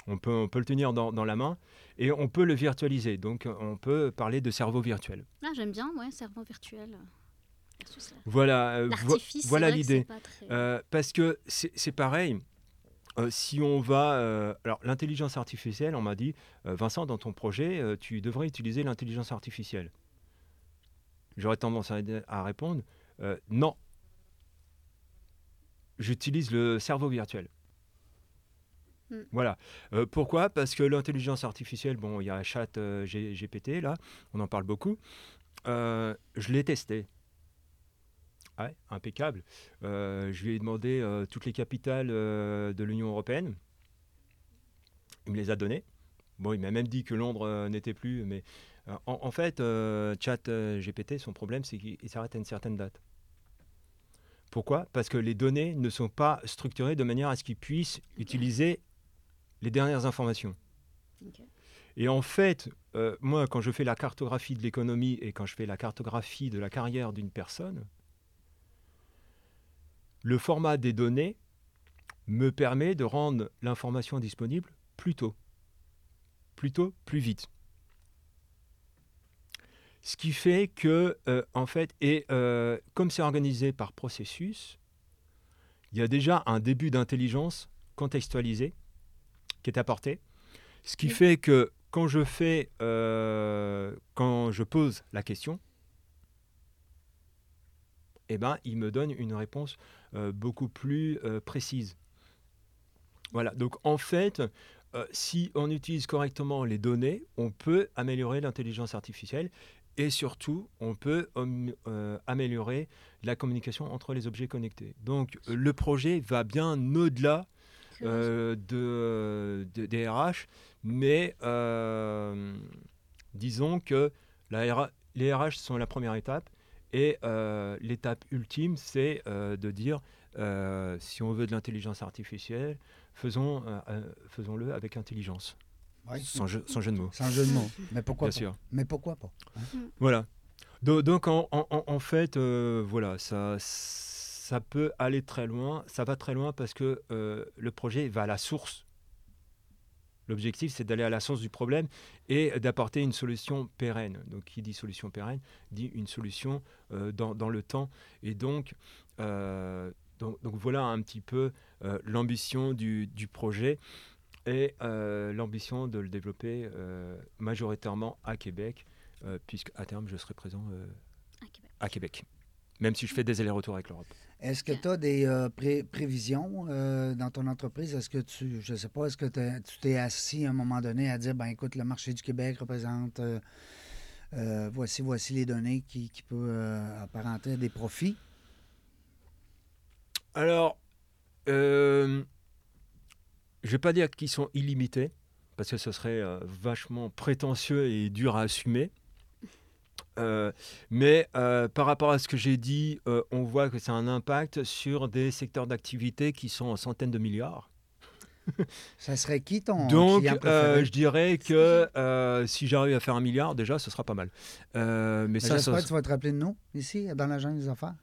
On peut, on peut le tenir dans, dans la main et on peut le virtualiser. Donc, on peut parler de cerveau virtuel. Ah, j'aime bien, ouais, cerveau virtuel. La- Voilà, euh, vo- voilà l'idée. très- Euh, parce que c'est c'est pareil. euh, si on va. euh, alors, l'intelligence artificielle, on m'a dit, euh, Vincent, dans ton projet, euh, tu devrais utiliser l'intelligence artificielle. J'aurais tendance à, à répondre euh, non. J'utilise le cerveau virtuel. Hmm. Voilà. Euh, pourquoi? Parce que l'intelligence artificielle, bon, il y a Chat euh, GPT, là, on en parle beaucoup. euh, je l'ai testé. Ouais, impeccable. Je lui ai demandé toutes les capitales de l'Union européenne. Il me les a données. Bon, il m'a même dit que Londres n'était plus, mais en, en fait, Chat GPT, son problème, c'est qu'il il s'arrête à une certaine date. Pourquoi? Parce que les données ne sont pas structurées de manière à ce qu'il puisse utiliser les dernières informations. Et en fait, euh, moi, quand je fais la cartographie de l'économie et quand je fais la cartographie de la carrière d'une personne, le format des données me permet de rendre l'information disponible plus tôt, plus tôt, plus vite. Ce qui fait que, euh, en fait, et euh, comme c'est organisé par processus, il y a déjà un début d'intelligence contextualisée qui est apporté. Ce qui Oui. fait que quand je fais, euh, quand je pose la question, eh ben, il me donne une réponse euh, beaucoup plus euh, précise. Voilà. Donc en fait, si on utilise correctement les données, on peut améliorer l'intelligence artificielle et surtout, on peut euh, améliorer la communication entre les objets connectés. Donc le projet va bien au-delà euh, de, de- des RH, mais euh, disons que la RH les RH sont la première étape et euh, l'étape ultime, c'est euh, de dire euh, si on veut de l'intelligence artificielle, faisons, euh, euh, faisons-le avec intelligence, Oui. sans jeu, sans jeu de mots, Sans jeu de mots. Mais pourquoi bien pas? sûr. Mais pourquoi pas? hein? Voilà. Do- Donc, en, en- en- fait, euh, voilà, ça, ça peut aller très loin. Ça va très loin parce que euh, le projet va à la source. L'objectif, c'est d'aller à la source du problème et d'apporter une solution pérenne. Donc, qui dit solution pérenne dit une solution euh, dans, dans le temps. Et donc, euh, donc, donc voilà un petit peu l'ambition du, du projet et l'ambition de le développer majoritairement à Québec, puisque à terme, je serai présent À Québec. à Québec, même si je fais des allers-retours avec l'Europe. Est-ce que tu as des euh, pré- prévisions euh, dans ton entreprise? Est-ce que tu, je sais pas, est-ce que tu t'es assis à un moment donné à dire, ben écoute, le marché du Québec représente, euh, voici, voici les données qui, qui peuvent apparenter des profits? Alors, je ne vais pas dire qu'ils sont illimités, parce que ce serait vachement prétentieux et dur à assumer. Euh, mais euh, par rapport à ce que j'ai dit, euh, on voit que c'est un impact sur des secteurs d'activité qui sont en centaines de milliards. Ça serait qui ton Donc, je dirais que si j'arrive à faire un milliard, déjà, ce sera pas mal. Mais Mais ça, J'espère ça, que tu vas te rappeler de nous, ici, dans l'agence des affaires.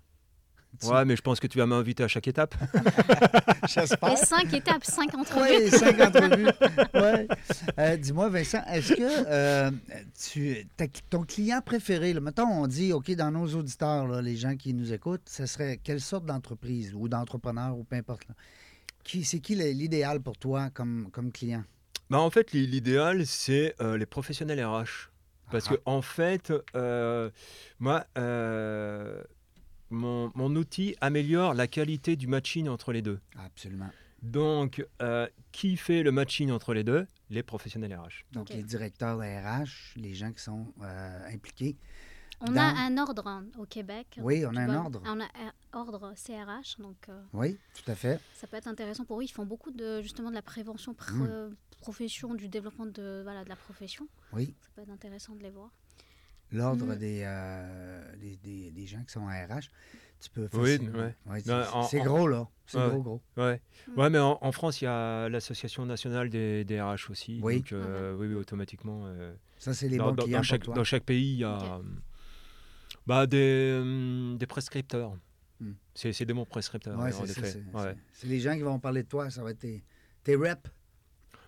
Ouais, mais je pense que tu vas m'inviter à chaque étape. J'espère. Cinq étapes, cinq entrevues. Oui, cinq entrevues. Ouais. Euh, Dis-moi, Vincent, est-ce que euh, tu, ton client préféré, là, mettons, on dit, OK, dans nos auditeurs, là, les gens qui nous écoutent, ce serait quelle sorte d'entreprise ou d'entrepreneur ou peu importe. là? Qui, c'est qui l'idéal pour toi comme, comme client? Bah, en fait, l'i- l'idéal, c'est euh, les professionnels RH. Parce Ah. que, en fait, euh, moi, euh, mon, mon outil améliore la qualité du matching entre les deux. Absolument. Donc, euh, qui fait le matching entre les deux? Les professionnels RH. Donc, les directeurs de RH, les gens qui sont euh, impliqués. On Dans- a un ordre hein, au Québec. Oui, on a un vois, ordre. On a un ordre CRH, donc euh, Oui, tout à fait. ça peut être intéressant pour eux. Ils font beaucoup de justement de la prévention pr- Mm. euh, profession, du développement de voilà de la profession. Oui. Ça peut être intéressant de les voir. L'ordre des, euh, des, des- des gens qui sont RH. Tu peux Oui, ouais. Ouais, c'est en- en- gros, là. C'est Ouais. gros, gros. Ouais, Mm. ouais mais en, en France, il y a l'Association nationale des, des RH aussi. Oui. Donc, euh, oui, oui, automatiquement. euh, Ça, c'est les dans, bons dans- clients dans chaque, pour toi. dans chaque pays, il y a euh, bah, des, des prescripteurs. Hmm. C'est c'est des bons prescripteurs, en C'est les gens qui vont parler de toi. Ça va être tes, tes reps.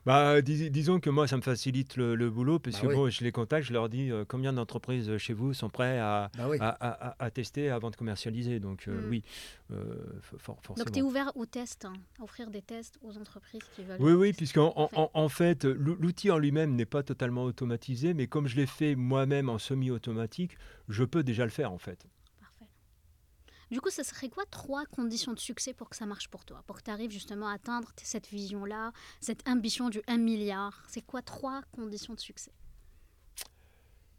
Bah, dis- disons que moi, ça me facilite le, le boulot, puisque Bah oui. bon, je les contacte, je leur dis euh, combien d'entreprises euh, chez vous sont prêts à, Ben oui. à, à- à- à tester avant de commercialiser. Donc, euh, Mm. oui, euh, for-. Donc tu es ouvert aux tests, hein, à offrir des tests aux entreprises qui veulent. Oui, oui, puisqu'en en, Parfait. en- en fait, l'ou- l'outil en lui-même n'est pas totalement automatisé, mais comme je l'ai fait moi-même en semi-automatique, je peux déjà le faire en fait. Du coup, ce serait quoi trois conditions de succès pour que ça marche pour toi? Pour que tu arrives justement à atteindre cette vision-là, cette ambition du 1 milliard C'est quoi trois conditions de succès?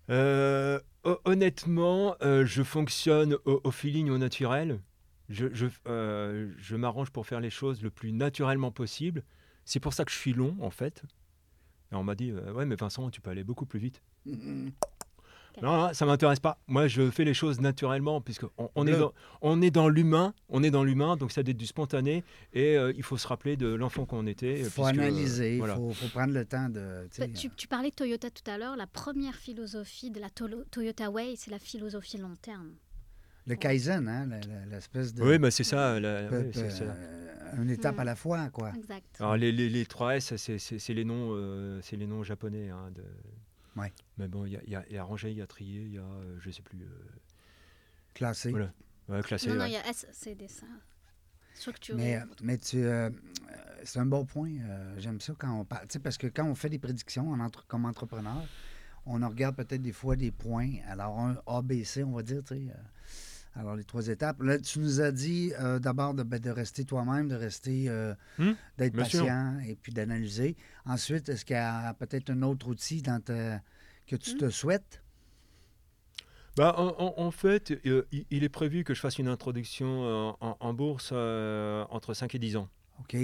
Euh, ho- honnêtement, euh, je fonctionne au, au feeling, au naturel. Je, je, euh, je m'arrange pour faire les choses le plus naturellement possible. C'est pour ça que je suis long, en fait. Et on m'a dit, euh, ouais, mais Vincent, tu peux aller beaucoup plus vite. Non, non, ça m'intéresse pas. Moi, je fais les choses naturellement, puisque on, on est dans, on est dans l'humain, on est dans l'humain, donc ça doit être du spontané, et euh, il faut se rappeler de l'enfant qu'on était. Il faut puisque, euh, analyser, il voilà. faut, faut prendre le temps de. tu sais, Bah, tu, tu parlais de Toyota tout à l'heure. La première philosophie de la Tolo- Toyota Way, c'est la philosophie long terme. Le Kaizen, hein, l'espèce de. Oui, mais c'est ça. la- peu- ouais, c'est peu- ça. euh, une étape à la fois, quoi. Exact. Alors les, les, les 3S, c'est- c'est c'est les noms, euh, c'est les noms japonais. hein, de... Ouais. Mais bon, il y a, il y, a, y a rangé, il y a trié, il y a, euh, je sais plus, euh, Classé. Voilà. ouais, classé. non, non, ouais. il y a S, c'est des ça. Structuré. Mais, mais tu, euh, euh, c'est un bon point. euh, J'aime ça quand on parle. tu sais, Parce que quand on fait des prédictions en entre- comme entrepreneur, on en regarde peut-être des fois des points. Alors, un A, B, C, on va dire. tu sais, euh, alors, les trois étapes. Là, tu nous as dit euh, d'abord de, ben, de rester toi-même, de rester. euh, Hmm, d'être patient et puis d'analyser. Ensuite, est-ce qu'il y a peut-être un autre outil dans ta- que tu Hmm? te souhaites? Bah, en, en- en fait, euh, il, il est prévu que je fasse une introduction euh, en, en bourse euh, entre 5 et 10 ans. OK.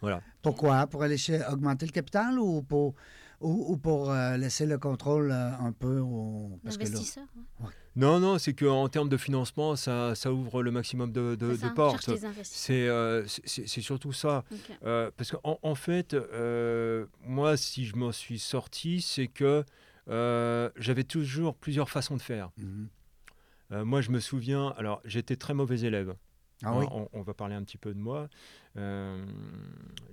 Voilà. Pourquoi? Pour aller chez- augmenter le capital ou pour, ou, ou pour euh, laisser le contrôle euh, un peu au. Parce que là. Non, non, c'est qu'en termes de financement, ça, ça ouvre le maximum de, de, C'est ça, de on portes. C'est euh, c'est- surtout ça. Euh, parce qu'en en fait, euh, moi, si je m'en suis sorti, c'est que euh, j'avais toujours plusieurs façons de faire. Mhm. Euh, moi, je me souviens, alors j'étais très mauvais élève. Ah oui? on, on va parler un petit peu de moi. Euh,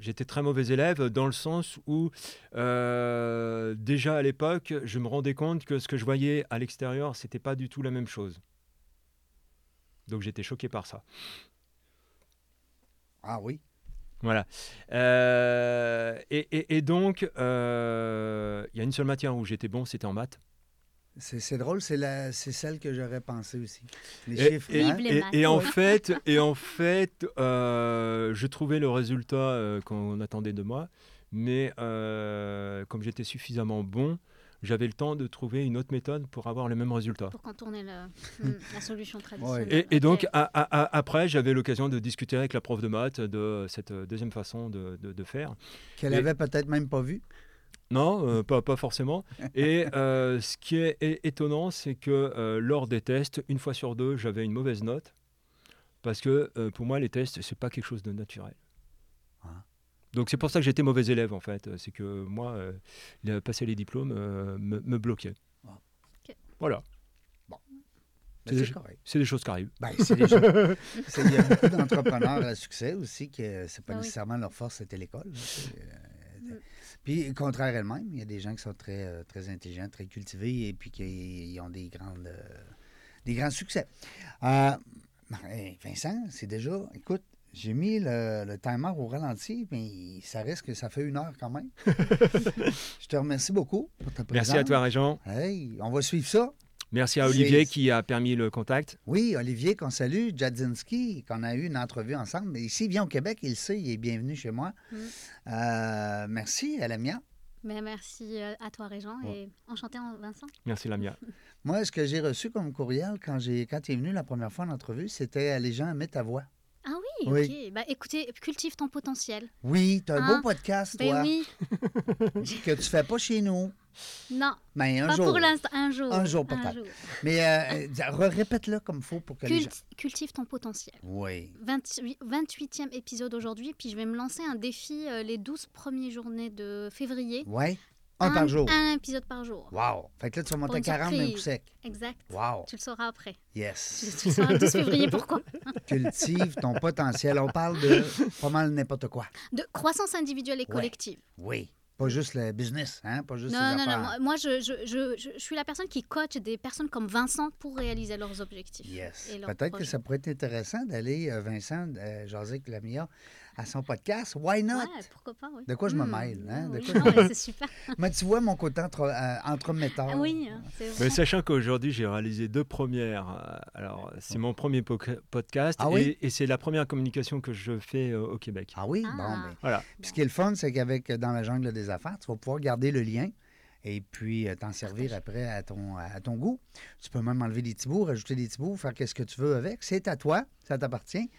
j'étais très mauvais élève dans le sens où, euh, déjà à l'époque, je me rendais compte que ce que je voyais à l'extérieur, c'était pas du tout la même chose. Donc j'étais choqué par ça. Ah oui? Voilà. Euh, et, et- et donc, euh, il y a une seule matière où j'étais bon, c'était en maths. C'est drôle, c'est celle que j'aurais pensé aussi. Les Et, chiffres, et- hein? Et- en Ouais. fait, et en fait euh, je trouvais le résultat euh, qu'on attendait de moi, mais euh, comme j'étais suffisamment bon, j'avais le temps de trouver une autre méthode pour avoir le même résultat. Pour contourner le- hmm, la solution traditionnelle. Et, et donc, a- a- a- après, j'avais l'occasion de discuter avec la prof de maths de cette deuxième façon de, de- de faire. Qu'elle et- avait peut-être même pas vu. Non, euh, pas, pas forcément. Et euh, ce qui est étonnant, c'est que euh, lors des tests, une fois sur deux, j'avais une mauvaise note. Parce que euh, pour moi, les tests, c'est pas quelque chose de naturel. Ah. Donc c'est pour ça que j'étais mauvais élève, en fait. C'est que moi, euh, passer les diplômes euh, me, me bloquait. Ah. Ok. Voilà, Ben, C'est des choses qui arrivent. Ben, c'est déjà- c'est- Il y a beaucoup d'entrepreneurs à succès aussi que c'est pas Ah oui. nécessairement leur force, c'était l'école. là. C'est, euh, Mm. Puis, contraire elle-même, il y a des gens qui sont très, euh, très intelligents, très cultivés et puis qui ont des, grandes, euh, des grands succès. Euh, ben, Vincent, c'est déjà. Écoute, j'ai mis le, le timer au ralenti, mais ça risque que ça fait une heure quand même. Je te remercie beaucoup pour ta présence. Merci à toi, Régent. Hey, on va suivre ça. Merci à Olivier qui a permis le contact. Oui, Olivier, qu'on salue, Jadzinski, qu'on a eu une entrevue ensemble. Mais ici, il vient au Québec, il le sait, il est bienvenu chez moi. Mm. Euh, merci à la mienne. Mais merci euh, à toi, Régent, Ouais. et enchanté, en- Vincent. Merci, Lamia. Moi, ce que j'ai reçu comme courriel quand, j'ai, quand il est venu la première fois en entrevue, c'était Les gens mettent ta voix. Ah oui, Oui. ok. Bah, écoutez, cultive ton potentiel. Oui, tu as un Hein? beau podcast, Ben toi, oui. que tu fais pas chez nous. Non, Mais un pas jour. pour l'instant. Un jour. Un jour, peut-être. Mais euh, euh, répète-le comme il faut pour que les gens. Culti- Cultive ton potentiel. Oui. 28, 28e épisode aujourd'hui, puis je vais me lancer un défi euh, les 12 premières journées de février. Oui. Un, par jour. Un épisode par jour. Wow. Fait que là, tu vas monter à une 40 d'un coup sec. Exact. Wow. Tu le sauras après. Tu, Yes. tu le sauras le 12 février pourquoi? Cultive ton potentiel. On parle de pas mal n'importe quoi. De croissance individuelle et collective. Oui. Pas juste le business, hein? Pas juste Non, les non, non. affaires. Moi, moi, je, je, je, je- suis la personne qui coach des personnes comme Vincent pour réaliser leurs objectifs. Yes. Peut-être que ça pourrait être intéressant d'aller, euh, Vincent, euh, avec Lamia à son podcast. Why not? Ouais, pourquoi pas, oui. De quoi je me Hmm. mêle, hein? De Oui, quoi non, je me- mais c'est super. Mais tu vois mon côté entre, euh, entremetteur. Ah oui, hein, c'est Mais vrai. sachant qu'aujourd'hui, j'ai réalisé deux premières. euh, Alors, c'est mon premier podcast Ah et, oui? et c'est la première communication que je fais euh, au Québec. Ah oui? Ah. Bon, ben. Voilà. Puis ce qui est le fun, c'est qu'avec Dans la jungle des affaires, tu vas pouvoir garder le lien et puis euh, t'en servir après à ton, à ton goût. Tu peux même enlever des petits bouts, rajouter des petits bouts, faire qu'est-ce que tu veux avec. C'est à toi, ça t'appartient.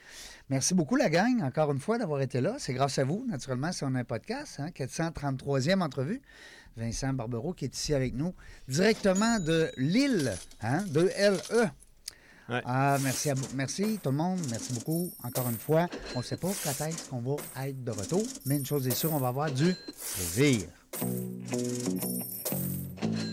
Merci beaucoup, la gang, encore une fois, d'avoir été là. C'est grâce à vous, naturellement, si on a un podcast, hein, 433e entrevue. Vincent Barbero qui est ici avec nous, directement de Lille, hein, de LE. Ouais. Ah, merci, à, vous- merci tout le monde. Merci beaucoup. Encore une fois, on ne sait pas quand est-ce qu'on va être de retour, mais une chose est sûre, on va avoir du plaisir. thank you